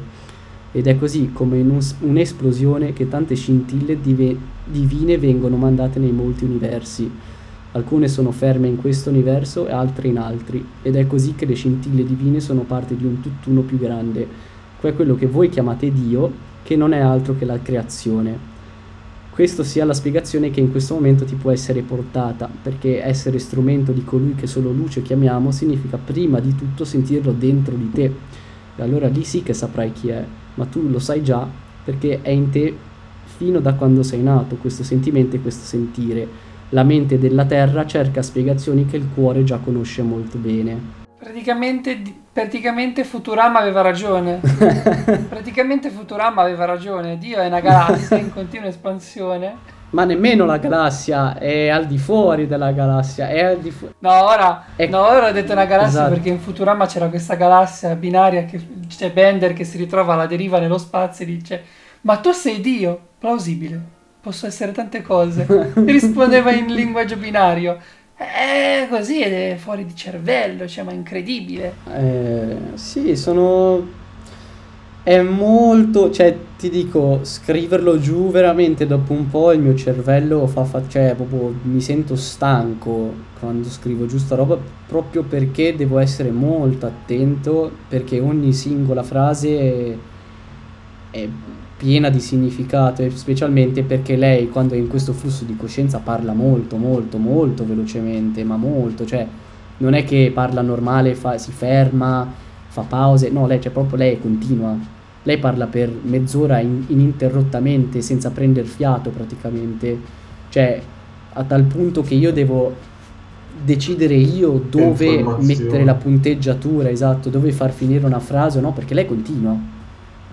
Ed è così come in un- un'esplosione che tante scintille dive- divine vengono mandate nei molti universi. Alcune sono ferme in questo universo e altre in altri, ed è così che le scintille divine sono parte di un tutt'uno più grande, que- quello che voi chiamate Dio, che non è altro che la creazione. Questo sia la spiegazione che in questo momento ti può essere portata, perché essere strumento di colui che solo luce chiamiamo significa prima di tutto sentirlo dentro di te. E allora lì sì che saprai chi è, ma tu lo sai già perché è in te fino da quando sei nato questo sentimento e questo sentire. La mente della terra cerca spiegazioni che il cuore già conosce molto bene. Praticamente, praticamente Futurama aveva ragione. praticamente Futurama aveva ragione. Dio è una galassia in continua espansione. Ma nemmeno la galassia è al di fuori della galassia, è al di fuori. No, ora, Ecco. no, ora ho detto una galassia Esatto. perché in Futurama c'era questa galassia binaria che c'è Bender che si ritrova alla deriva nello spazio e dice Ma tu sei Dio? Plausibile. Posso essere tante cose. Rispondeva in linguaggio binario. Eh, così ed è fuori di cervello, cioè, ma incredibile. Eh, sì, sono... È molto, cioè ti dico, scriverlo giù veramente dopo un po' il mio cervello fa, fa cioè proprio mi sento stanco quando scrivo giù sta roba proprio perché devo essere molto attento perché ogni singola frase è, è piena di significato specialmente perché lei quando è in questo flusso di coscienza parla molto molto molto velocemente, ma molto, cioè non è che parla normale, fa- si ferma, fa pause, no, lei cioè proprio lei continua. Lei parla per mezz'ora in- ininterrottamente, senza prendere fiato praticamente. Cioè, a tal punto che io devo decidere io dove mettere la punteggiatura, esatto, dove far finire una frase o no, perché lei continua.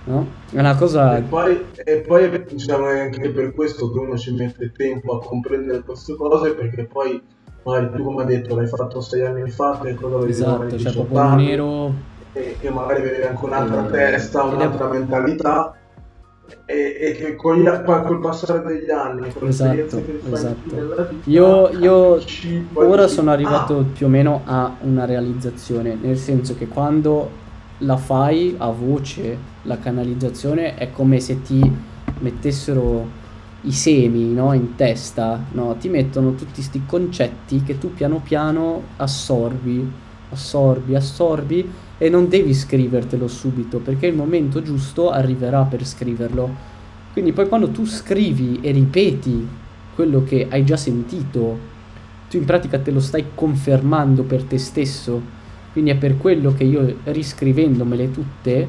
No? È una cosa E poi, e poi diciamo è anche per questo che uno ci mette tempo a comprendere queste cose perché poi magari tu come hai detto l'hai fatto sei anni fa che cosa avevi esatto, magari cioè 18 proprio non anni, ero e, e magari avevi anche un'altra Eh, testa, ed è- un'altra mentalità e, e che con gli- col passare degli anni con Esatto, esatto. vita Io- io Ora dici, sono arrivato "Ah, più o meno a una realizzazione, nel senso che quando la fai a voce, la canalizzazione è come se ti mettessero i semi no, in testa, no? ti mettono tutti questi concetti che tu piano piano assorbi, assorbi, assorbi e non devi scrivertelo subito perché il momento giusto arriverà per scriverlo. Quindi poi quando tu scrivi e ripeti quello che hai già sentito, tu in pratica te lo stai confermando per te stesso. Quindi è per quello che io riscrivendomele tutte,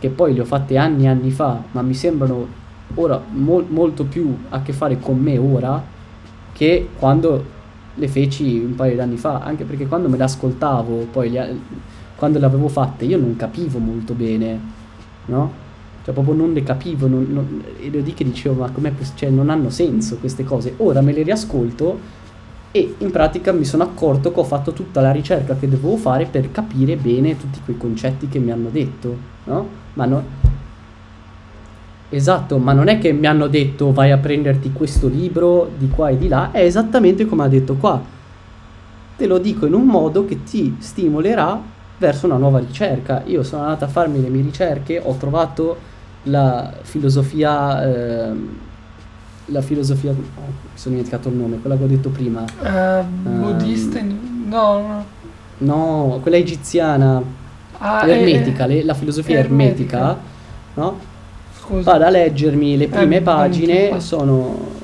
che poi le ho fatte anni e anni fa, ma mi sembrano ora mol- molto più a che fare con me ora che quando le feci un paio di anni fa, anche perché quando me le ascoltavo, poi le- quando le avevo fatte, io non capivo molto bene, no? Cioè proprio non le capivo, non, non, ero lì che dicevo ma com'è cioè, non hanno senso queste cose. Ora me le riascolto e in pratica mi sono accorto che ho fatto tutta la ricerca che dovevo fare per capire bene tutti quei concetti che mi hanno detto, no? Ma no... Esatto, ma non è che mi hanno detto vai a prenderti questo libro di qua e di là, è esattamente come ha detto qua. Te lo dico in un modo che ti stimolerà verso una nuova ricerca. Io sono andato a farmi le mie ricerche, ho trovato la filosofia... ehm, la filosofia... oh, mi sono dimenticato il nome, quella che ho detto prima. Eh, buddista? in- No, no. No, quella egiziana, Ah, eh, ermetica, le- la filosofia ermetica. ermetica, no? Scusa. Vado a leggermi le prime Eh, pagine, sono...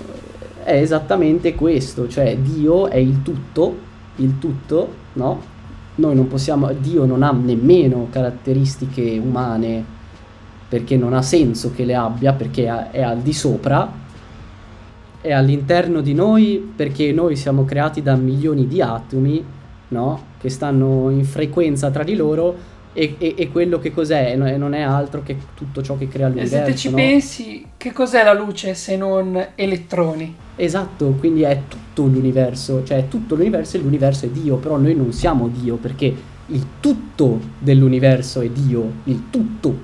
è esattamente questo, cioè Dio è il tutto, il tutto, no? Noi non possiamo, Dio non ha nemmeno caratteristiche umane perché non ha senso che le abbia, perché è al di sopra, è all'interno di noi perché noi siamo creati da milioni di atomi, no? Che stanno in frequenza tra di loro e, e- e quello che cos'è? E no- e non è altro che tutto ciò che crea E l'universo, se te ci no? pensi, che cos'è la luce se non elettroni? Esatto, quindi è tutto l'universo, cioè è tutto l'universo e l'universo è Dio, però noi non siamo Dio perché il tutto dell'universo è Dio, il tutto,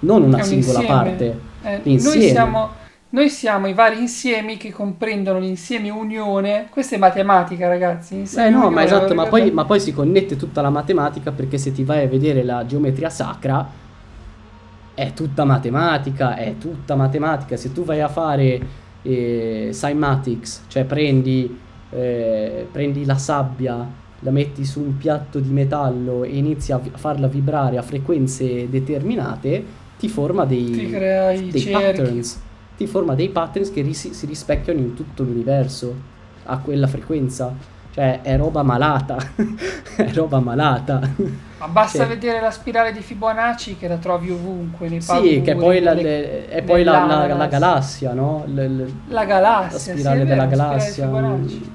non una singola insieme. parte. Eh, noi, siamo, noi siamo i vari insiemi che comprendono l'insieme unione. Questa è matematica, ragazzi. insieme Eh no, unione, ma esatto, ma poi, ma poi si connette tutta la matematica perché se ti vai a vedere la geometria sacra è tutta matematica, è tutta matematica. Se tu vai a fare eh, cymatics, cioè prendi, eh, prendi la sabbia, la metti su un piatto di metallo e inizi a vi- a farla vibrare a frequenze determinate, ti forma dei, Ti crea dei cerchi. patterns. Ti forma dei patterns che ris- si rispecchiano in tutto l'universo a quella frequenza. Cioè, è roba malata. è roba malata. Ma basta Sì. vedere la spirale di Fibonacci che la trovi ovunque. Nei sì, che è poi, la, le- è poi la, la- la galassia, no? L- l- La galassia. la sì, spirale vero, della la spirale di galassia. Fibonacci.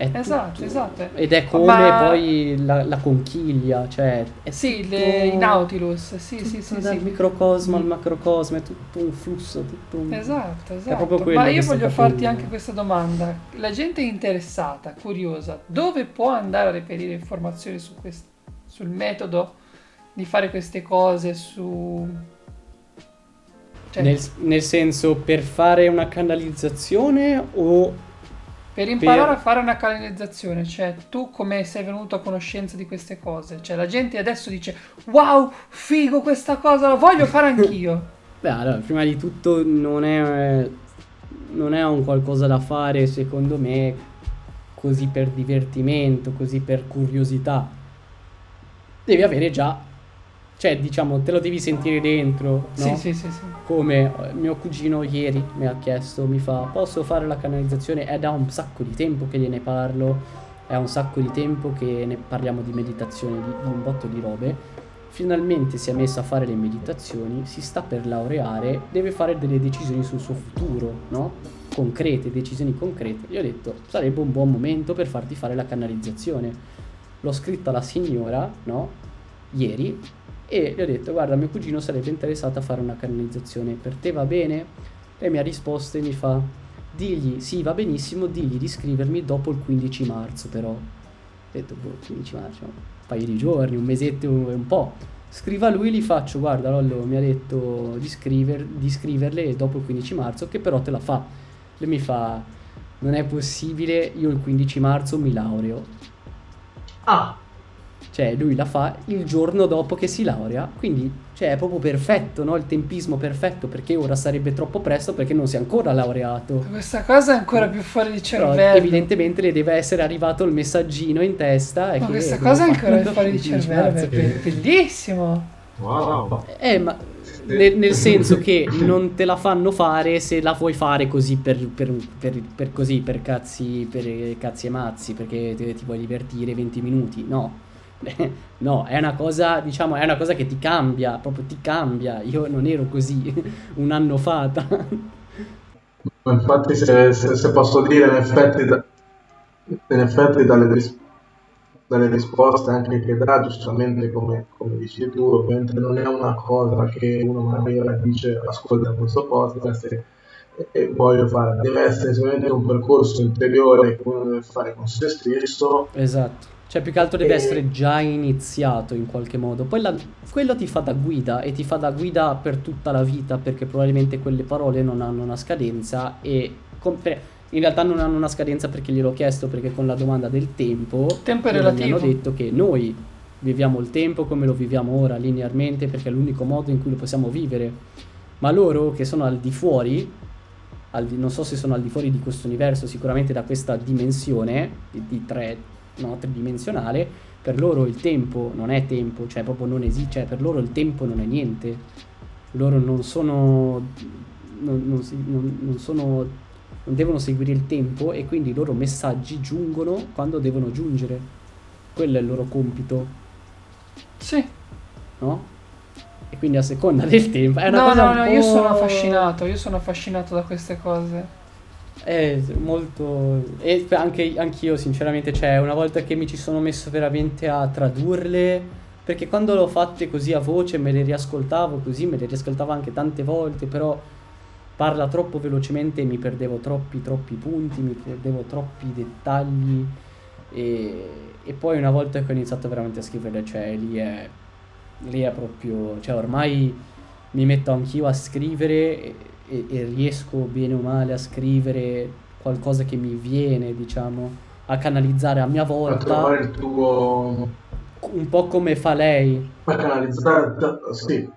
È Esatto, tutto. esatto. Ed è come Ma- poi la, la conchiglia, cioè Sì, tutto- le- i Nautilus. Sì, sì, tutto sì. dal sì. microcosmo al macrocosmo, è tutto un flusso, tutto un... Esatto, esatto. proprio quello Ma io voglio farti anche questa domanda. La gente interessata, curiosa, dove può andare a reperire informazioni su quest- sul metodo di fare queste cose su... Cioè, Nel, nel senso, per fare una canalizzazione o... per imparare per- a fare una canalizzazione, cioè tu come sei venuto a conoscenza di queste cose? Cioè la gente adesso dice wow, figo questa cosa, la voglio fare anch'io. Beh, allora, prima di tutto non è, non è un qualcosa da fare, secondo me, così per divertimento, così per curiosità. Devi avere già, cioè, diciamo, te lo devi sentire dentro, no? Sì, sì, sì, sì. Come mio cugino ieri mi ha chiesto, mi fa, posso fare la canalizzazione? È da un sacco di tempo che gliene parlo, è un sacco di tempo che ne parliamo di meditazione, di, di un botto di robe. Finalmente si è messo a fare le meditazioni, si sta per laureare, deve fare delle decisioni sul suo futuro, no? Concrete, decisioni concrete. Gli ho detto, sarebbe un buon momento per farti fare la canalizzazione. L'ho scritta alla signora, no? Ieri, e gli ho detto guarda mio cugino sarebbe interessato a fare una canalizzazione per te va bene? Lei mi ha risposto e mi fa digli sì va benissimo digli di scrivermi dopo il 15 marzo però. Ho detto boh 15 marzo un paio di giorni un mesetto un po' scriva lui gli faccio guarda Lollo mi ha detto di, scriver- di scriverle dopo il 15 marzo che però te la fa. Lei mi fa non è possibile io il 15 marzo mi laureo. Ah, cioè, lui la fa il giorno dopo che si laurea. Quindi, cioè, è proprio perfetto, no? Il tempismo perfetto, perché ora sarebbe troppo presto perché non si è ancora laureato. Questa cosa è ancora più fuori di Però, cervello. evidentemente le deve essere arrivato il messaggino in testa. E Ma che questa cosa è ancora dopo fuori di il 15 cervello, è be- bellissimo. wow. Eh, ma nel, nel senso che non te la fanno fare se la vuoi fare così per, per- per- per così, per cazzi, per cazzi e mazzi, perché te- ti vuoi divertire 20 minuti. No. No, è una cosa, diciamo, è una cosa che ti cambia, proprio ti cambia. Io non ero così un anno fa. Infatti, se, se- se posso dire, in effetti, da- in effetti dalle, ris- dalle risposte anche che dà, giustamente come, come dici tu, ovviamente non è una cosa che uno magari dice ascolta questo podcast e, e voglio fare, deve essere sicuramente un percorso interiore che uno deve fare con se stesso. Esatto. Cioè, più che altro deve E- essere già iniziato in qualche modo. Poi la- quello ti fa da guida e ti fa da guida per tutta la vita perché probabilmente quelle parole non hanno una scadenza e com- per- in realtà non hanno una scadenza perché gliel'ho chiesto perché con la domanda del tempo Tempo è relativo. hanno detto che noi viviamo il tempo come lo viviamo ora linearmente perché è l'unico modo in cui lo possiamo vivere. Ma loro che sono al di fuori al di- non so se sono al di fuori di questo universo, sicuramente da questa dimensione di, di tre, no, tridimensionale, per loro il tempo non è tempo, cioè proprio non esiste, cioè per loro il tempo non è niente. Loro non sono non, non si- non- sono non devono seguire il tempo e quindi i loro messaggi giungono quando devono giungere. Quello è il loro compito, Sì. no? E quindi a seconda del tempo è una No, cosa no, no, io sono affascinato, io sono affascinato da queste cose. È molto... E anche anch'io sinceramente, cioè una volta che mi ci sono messo veramente a tradurle, perché quando l'ho fatte così a voce me le riascoltavo così, me le riascoltavo anche tante volte, però parla troppo velocemente e mi perdevo troppi troppi punti, mi perdevo troppi dettagli e, e poi una volta che ho iniziato veramente a scrivere, cioè lì è, lì è proprio, cioè ormai mi metto anch'io a scrivere e, e, riesco bene o male a scrivere qualcosa che mi viene, diciamo, a canalizzare a mia A volta, il tuo... un po' come fa lei. a canalizzare... Sì.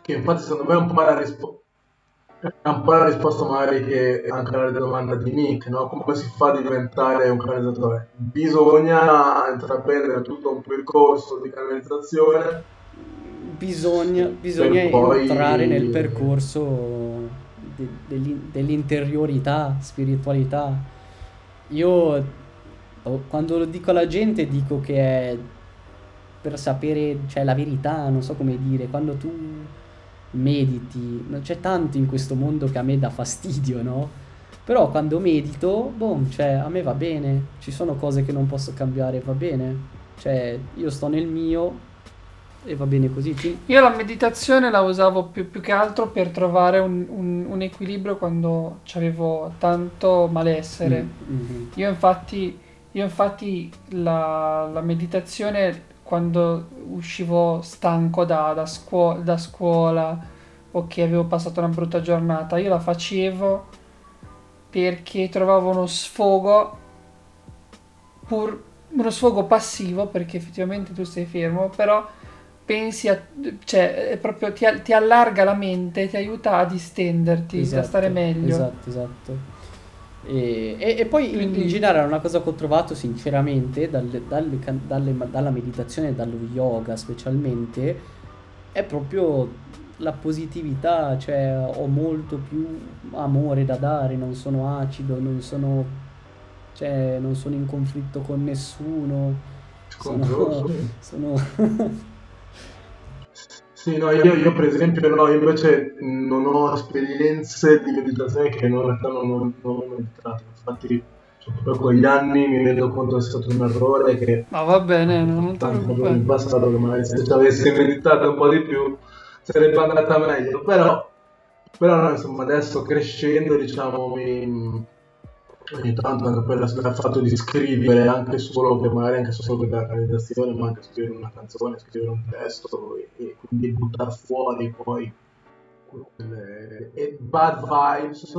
Che infatti secondo me è un po' la risposta... È un po' la risposta magari che anche alla domanda di Nick, no? Come si fa a diventare un canalizzatore? Bisogna intraprendere tutto un percorso di canalizzazione Bisogna, bisogna Per poi- entrare nel percorso de- dell'in- dell'interiorità, spiritualità. Io oh, quando lo dico alla gente dico che è per sapere, cioè la verità, non so come dire, quando tu mediti, c'è tanto in questo mondo che a me dà fastidio, no? Però quando medito, boom, cioè a me va bene, ci sono cose che non posso cambiare, va bene. Cioè, io sto nel mio e va bene così. Ti- Io la meditazione la usavo più, più che altro per trovare un, un- un equilibrio quando avevo tanto malessere. Mm, mhm. Io infatti, io infatti la, la meditazione quando uscivo stanco da, da scuo- da scuola o che avevo passato una brutta giornata, io la facevo perché trovavo uno sfogo, pur uno sfogo passivo perché effettivamente tu sei fermo, però pensi a, cioè è proprio ti, ti allarga la mente, ti aiuta a distenderti, a Esatto, stare meglio. Esatto, esatto. E, e- e poi in- Quindi- in generale una cosa che ho trovato sinceramente dalle- dalle can- dalle- dalla meditazione e dallo yoga specialmente è proprio la positività, cioè ho molto più amore da dare, non sono acido, non sono, cioè, non sono in conflitto con nessuno, scontroso. sono... Sì, no, io, io per esempio no, io invece non ho esperienze di meditazione che in realtà non, non, non ho meditato. Infatti, proprio con gli anni mi rendo conto che è stato un errore che Ma va bene, non, tanto in preoccupare. passato che magari se ci avessi meditato un po' di più sarebbe andata meglio. Però, però no, insomma, adesso crescendo, diciamo, mi, ogni tanto anche per il fatto di scrivere anche solo per magari anche solo per la realizzazione, ma anche scrivere una canzone, scrivere un testo e, e quindi buttare fuori poi quelle e bad vibes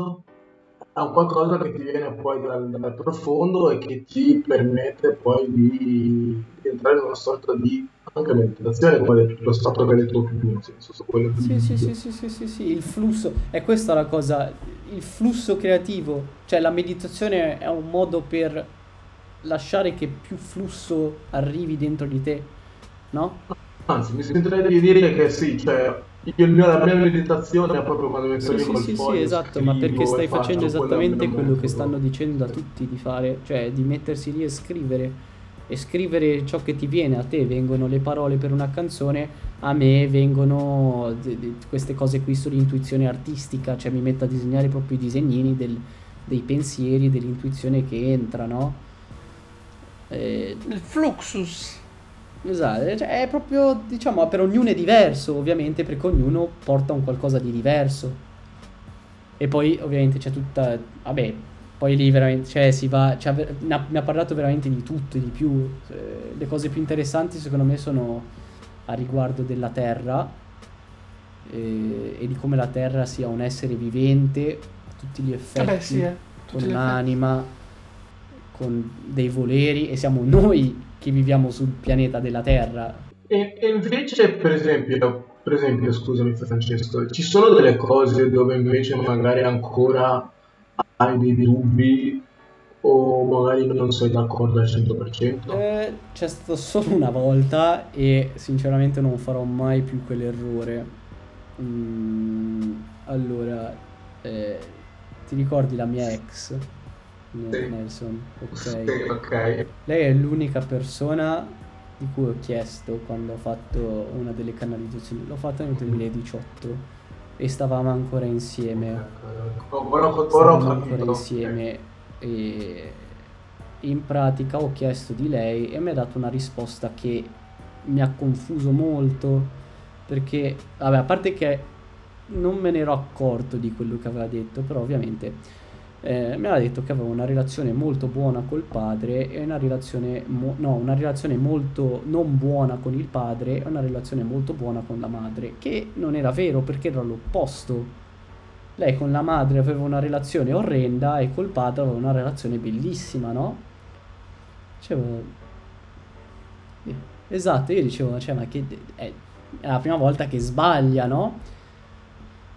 è un qualcosa che ti viene poi dal, dal profondo e che ti permette poi di, di entrare in una sorta di anche meditazione come lo stato che hai detto tu nel senso su quello Sì, sì, sì, sì, sì, sì, sì, il flusso, è questa la cosa, il flusso creativo, cioè la meditazione è un modo per lasciare che più flusso arrivi dentro di te, no? Anzi, mi sentirei di dire che sì, cioè, io, la mia meditazione è proprio quando Sì, lì sì, col sì, sì, esatto, ma perché stai facendo esattamente che quello che stanno dicendo a tutti di fare, cioè di mettersi lì e scrivere. E scrivere ciò che ti viene a te, vengono le parole per una canzone, a me vengono de- de- queste cose qui sull'intuizione artistica, cioè mi metto a disegnare proprio i disegnini del- dei pensieri, dell'intuizione che entra, no? Eh, Il fluxus. Esatto, cioè è proprio, diciamo, per ognuno è diverso, ovviamente, perché ognuno porta un qualcosa di diverso. E poi, ovviamente, c'è tutta, vabbè, poi lì veramente, cioè, si va, cioè, ne ha, ne ha parlato veramente di tutto e di più. Eh, le cose più interessanti, secondo me, sono a riguardo della Terra eh, e di come la Terra sia un essere vivente, a tutti gli effetti Vabbè, sì, eh. con Tutti effetti. un'anima, con dei voleri e siamo noi che viviamo sul pianeta della Terra. E, e invece, per esempio, per esempio, scusami Francesco, ci sono delle cose dove invece magari ancora hai dei dubbi o magari non sei d'accordo al 100%? Eh, c'è stato solo una volta e sinceramente non farò mai più quell'errore. Mm, allora, eh, ti ricordi la mia ex? N- Sì. Nelson, ok. Sì, ok. Lei è l'unica persona di cui ho chiesto quando ho fatto una delle canalizzazioni. L'ho fatta nel 2018 e stavamo ancora insieme. Ecco, ora ho Stavamo ancora insieme e in pratica ho chiesto di lei e mi ha dato una risposta che mi ha confuso molto perché, vabbè, a parte che non me ne ero accorto di quello che aveva detto, però ovviamente eh, mi aveva detto che aveva una relazione molto buona col padre e una relazione, mo- no, una relazione molto non buona con il padre e una relazione molto buona con la madre, che non era vero perché era l'opposto. Lei con la madre aveva una relazione orrenda e col padre aveva una relazione bellissima, no? Dicevo... eh, Esatto, io dicevo, cioè, ma che... È, è la prima volta che sbaglia, no?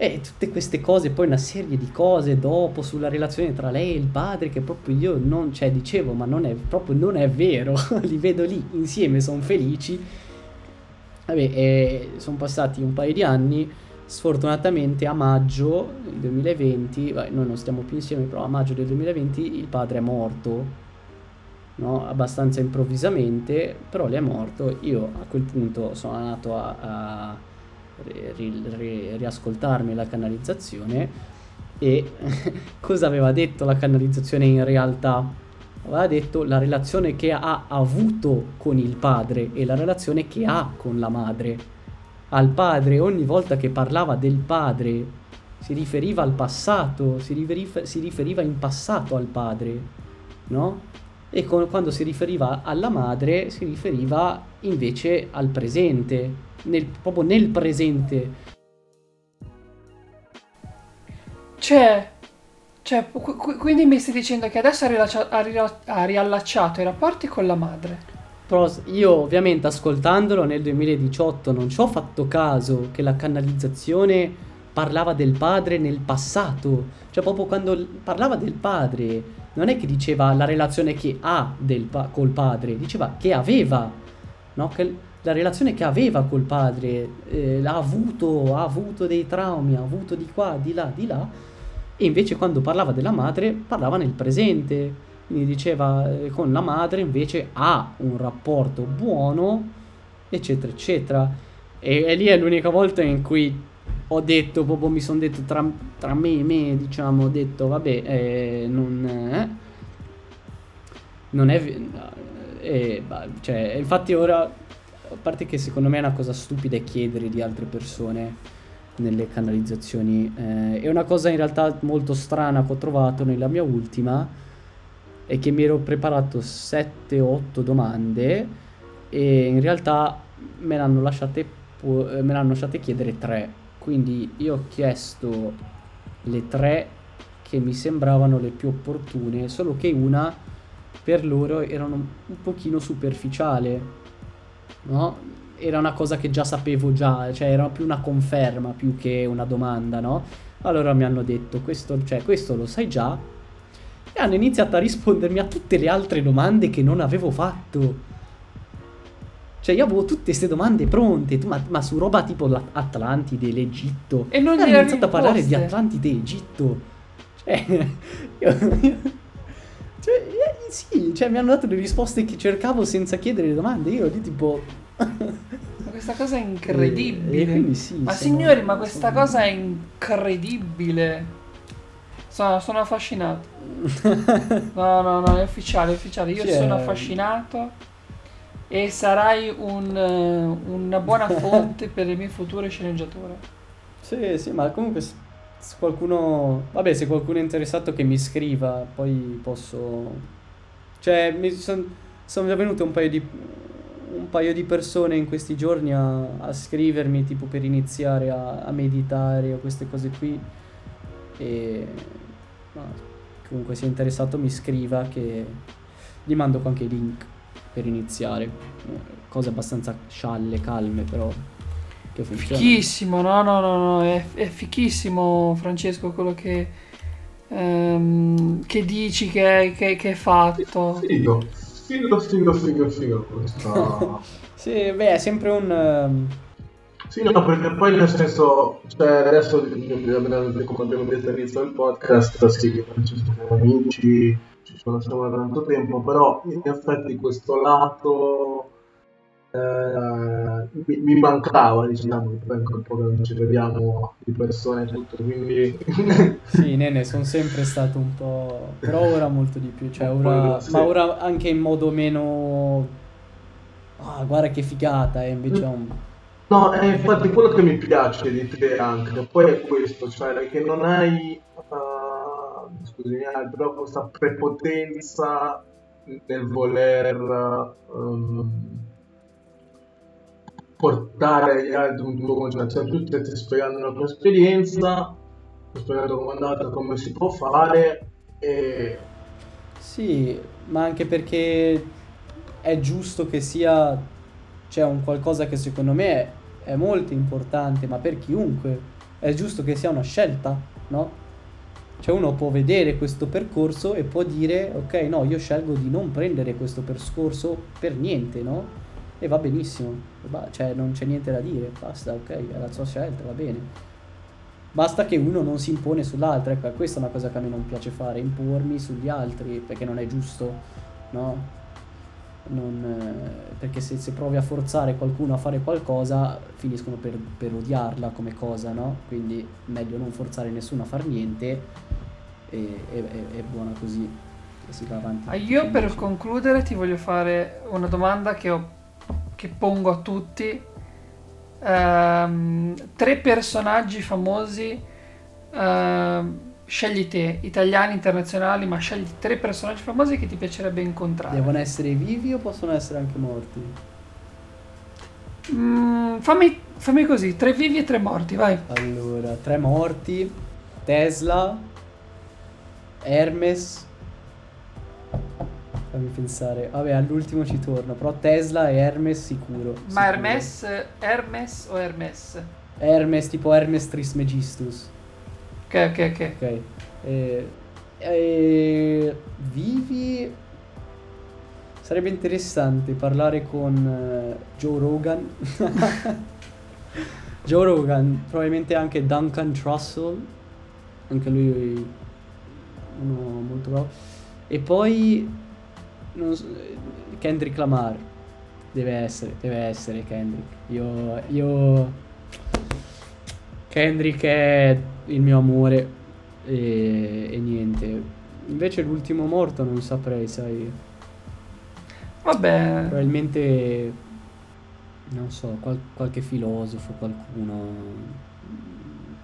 E tutte queste cose, poi una serie di cose dopo sulla relazione tra lei e il padre che proprio io non, cioè dicevo, ma non è proprio non è vero, li vedo lì insieme, sono felici. Vabbè, sono passati un paio di anni, sfortunatamente a maggio del 2020, beh, noi non stiamo più insieme, però a maggio del 2020 il padre è morto, no? abbastanza improvvisamente, però lei è morto, io a quel punto sono andato a, a ri- ri- riascoltarmi la canalizzazione e cosa aveva detto la canalizzazione in realtà? Aveva detto la relazione che ha avuto con il padre e la relazione che ha con la madre. Al padre ogni volta che parlava del padre si riferiva al passato, si riferiva, si riferiva in passato al padre, no? E con- quando si riferiva alla madre si riferiva invece al presente, nel- proprio nel presente. Cioè, cioè, qu- qu- quindi mi stai dicendo che adesso ha, rilascia- ha rila- ha riallacciato i rapporti con la madre. Io ovviamente ascoltandolo nel 2018 non ci ho fatto caso che la canalizzazione parlava del padre nel passato. Cioè proprio quando parlava del padre non è che diceva la relazione che ha pa- col padre, diceva che aveva, no? Che la relazione che aveva col padre eh, ha avuto, ha avuto dei traumi, ha avuto di qua, di là, di là. E invece quando parlava della madre parlava nel presente, quindi diceva eh, con la madre invece ha un rapporto buono, eccetera, eccetera. E, e lì è l'unica volta in cui ho detto, proprio mi sono detto tra, tra me e me, diciamo, ho detto vabbè, eh, non, eh, non è... bah, cioè, infatti ora, a parte che secondo me è una cosa stupida chiedere di altre persone nelle canalizzazioni. eh, è una cosa in realtà molto strana che ho trovato nella mia ultima è che mi ero preparato 7-8 domande e in realtà me l'hanno lasciate, pu- eh, me l'hanno lasciate chiedere 3. Quindi io ho chiesto le 3 che mi sembravano le più opportune, solo che una per loro era un, pochino superficiale, no? Era una cosa che già sapevo già, cioè era più una conferma più che una domanda, no? Allora mi hanno detto, questo, cioè, questo lo sai già, e hanno iniziato a rispondermi a tutte le altre domande che non avevo fatto. Cioè, io avevo tutte queste domande pronte, ma, ma su roba tipo l'Atlantide, l'Egitto. E non hanno gliele iniziato a parlare di. Atlantide Egitto. Cioè, io, io- cioè, eh, sì, cioè, mi hanno dato le risposte che cercavo senza chiedere le domande. Io lì tipo. Ma questa cosa è incredibile. E quindi sì, ma sono- signori, ma questa sono- cosa è incredibile. Sono, sono affascinato. No, no, no, è ufficiale, è ufficiale. Io Cioè- sono affascinato e sarai un, eh, una buona fonte per le mie future sceneggiature. Sì, sì, ma comunque se qualcuno... Vabbè, se qualcuno è interessato che mi scriva, poi posso... Cioè, mi son- sono già venute un paio di... un paio di persone in questi giorni a, a scrivermi, tipo per iniziare a, a meditare o queste cose qui. E... ma comunque se è interessato mi scriva che gli mando i link per iniziare. Cose abbastanza scialle, calme, però che funzionano. Fichissimo, no, no, no, no, è, è fichissimo Francesco quello che, ehm, che dici che, che, che hai fatto. Figo, figo, figo, figo, figo. Questa... Sì, beh, è sempre un... ehm, Sì, no, perché poi nel senso, cioè adesso come abbiamo detto all'inizio del podcast, sì, ci siamo amici, ci conosciamo da tanto tempo, però in effetti questo lato eh, mi, mi mancava, diciamo, poi anche un po' che non ci vediamo di persone e tutto, quindi... Sì, nene, sono sempre stato un po'... però ora molto di più, cioè ora... sì. ma ora anche in modo meno... Ah, guarda che figata, e invece un... No, è infatti quello che mi piace di te anche, poi è questo, cioè che non hai, uh, scusami, hai però questa prepotenza nel voler um, portare agli altri un tuo concetto, cioè tu stai spiegando la tua esperienza, ti spiegando come è andata, come si può fare e Sì, ma anche perché è giusto che sia, cioè un qualcosa che secondo me è, è molto importante, ma per chiunque è giusto che sia una scelta, no? Cioè uno può vedere questo percorso e può dire, ok, no, io scelgo di non prendere questo percorso per niente, no? E va benissimo, cioè non c'è niente da dire, basta, ok, è la sua scelta, va bene. Basta che uno non si impone sull'altro, ecco, questa è una cosa che a me non piace fare, impormi sugli altri, perché non è giusto, no? Non, eh, perché se, se provi a forzare qualcuno a fare qualcosa, finiscono per, per odiarla come cosa, no? Quindi meglio non forzare nessuno a far niente e e- è buona così, e si va avanti. Ah, Io per concludere ti voglio fare una domanda che, ho- che pongo a tutti. Ehm, tre personaggi famosi, ehm, scegli te, italiani, internazionali, ma scegli tre personaggi famosi che ti piacerebbe incontrare. Devono essere vivi o possono essere anche morti? Mm, fammi, fammi così, tre vivi e tre morti, vai. Allora, tre morti, Tesla, Hermes. Fammi pensare. Vabbè, all'ultimo ci torno, però Tesla e Hermes sicuro. Ma sicuro. Hermes, Hermes o Hermes? Hermes, tipo Hermes Trismegistus. Ok, ok, ok. Ok. Eh, eh, vivi. Sarebbe interessante parlare con eh, Joe Rogan. Joe Rogan, probabilmente anche Duncan Trussell. Anche lui uno molto bravo. E poi so, Kendrick Lamar. Deve essere, deve essere Kendrick. Io, io Kendrick è il mio amore e, e niente. Invece l'ultimo morto non saprei, sai. Vabbè, Probabilmente, non so, qual- qualche filosofo, qualcuno.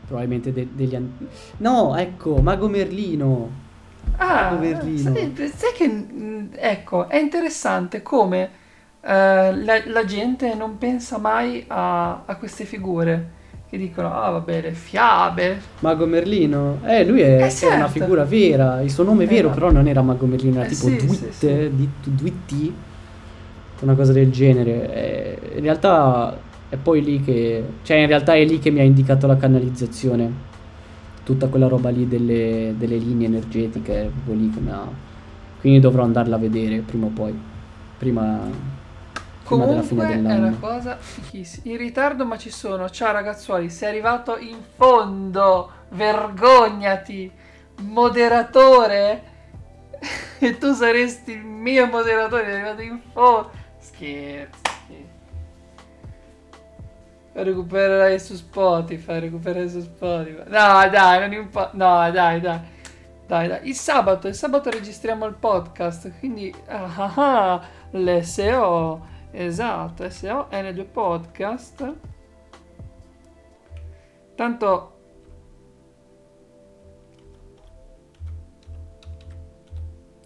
Probabilmente de- degli... an- No, ecco, Mago Merlino. Ah, Mago Merlino. sai, sai che, mm, ecco, è interessante come eh, la, la gente non pensa mai a, a queste figure che dicono, ah vabbè, le fiabe. Mago Merlino? Eh, lui è, Eh, era una certo. figura vera. Il suo nome è vero, Esatto. però non era Mago Merlino, era Eh, tipo sì, Dwit, sì, sì. Dwitti, una cosa del genere. Eh, in realtà è poi lì che... Cioè, in realtà è lì che mi ha indicato la canalizzazione. Tutta quella roba lì delle, delle linee energetiche, lì mi ha... Quindi dovrò andarla a vedere prima o poi. Prima, della fine Comunque è una dell'anno. cosa fichissima. In ritardo ma ci sono. Ciao ragazzuoli, sei arrivato in fondo. Vergognati. Moderatore. e tu saresti il mio moderatore, sei arrivato in fondo. Scherzi. Recupererai su Spotify, recupererai su Spotify. No, dai, non importa. No, dai, dai. Dai, dai. Il sabato, il sabato registriamo il podcast, quindi ah, ah, ah, l'SO, esatto, SO N2 Podcast. Tanto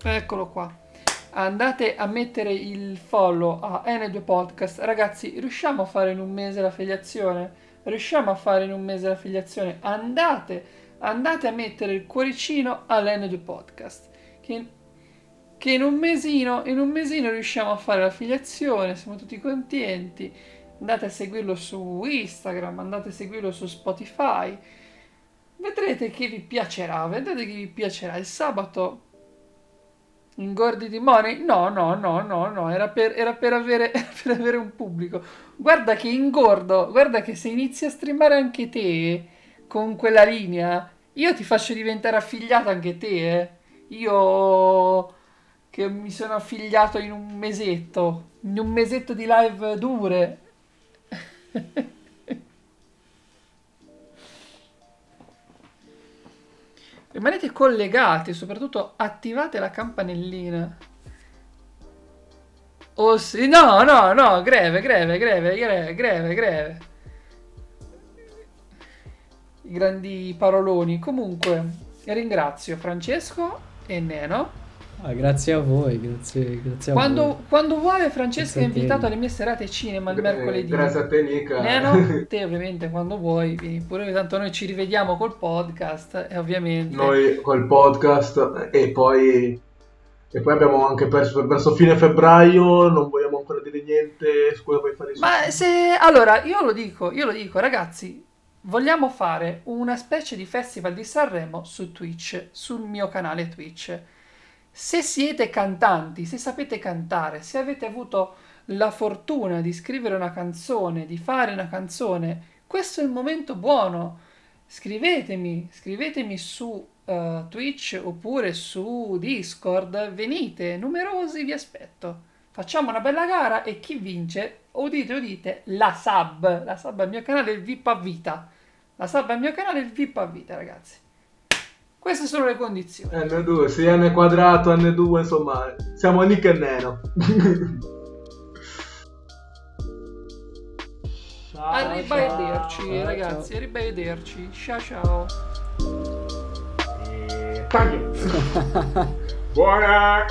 Eccolo qua. Andate a mettere il follow a N2 Podcast. Ragazzi, riusciamo a fare in un mese l'affiliazione? Riusciamo a fare in un mese l'affiliazione? Andate, andate a mettere il cuoricino all'N2 Podcast. Che, che in un mesino, in un mesino riusciamo a fare l'affiliazione, siamo tutti contenti. Andate a seguirlo su Instagram, andate a seguirlo su Spotify. Vedrete che vi piacerà, vedrete che vi piacerà. Il sabato Ingordi di money? No, no, no, no, no, era per, era per avere, per avere un pubblico. Guarda che ingordo, guarda che se inizi a streamare anche te con quella linea, io ti faccio diventare affiliato anche te, eh. Io che mi sono affiliato in un mesetto, in un mesetto di live dure. Rimanete collegati, soprattutto attivate la campanellina. Oh sì, no, no, no, greve, greve, greve, greve, greve, greve. I grandi paroloni. Comunque, ringrazio Francesco e Neno. Ah, grazie a voi, grazie, grazie a Quando, voi. quando vuole Francesco è Grazie te. invitato alle mie serate cinema il Eh, mercoledì. Grazie a te, Nica. Neno, te ovviamente quando vuoi, vieni pure, tanto noi ci rivediamo col podcast e ovviamente... Noi col podcast e poi, e poi abbiamo anche perso verso fine febbraio, non vogliamo ancora dire niente su cosa vuoi fare. su- Ma se... Allora, io lo dico, io lo dico, ragazzi, vogliamo fare una specie di festival di Sanremo su Twitch, sul mio canale Twitch. Se siete cantanti, se sapete cantare, se avete avuto la fortuna di scrivere una canzone, di fare una canzone, questo è il momento buono. Scrivetemi, scrivetemi su eh, Twitch oppure su Discord, venite, numerosi vi aspetto. Facciamo una bella gara e chi vince, udite, udite, la sub, la sub al mio canale, VIP a vita. La sub al mio canale, VIP a vita, ragazzi. Queste sono le condizioni. N2, sì, N quadrato, N2, insomma, siamo Nick e Neno. Arrivederci, ragazzi, arrivederci. Ciao ciao. E... Taglio. Buona!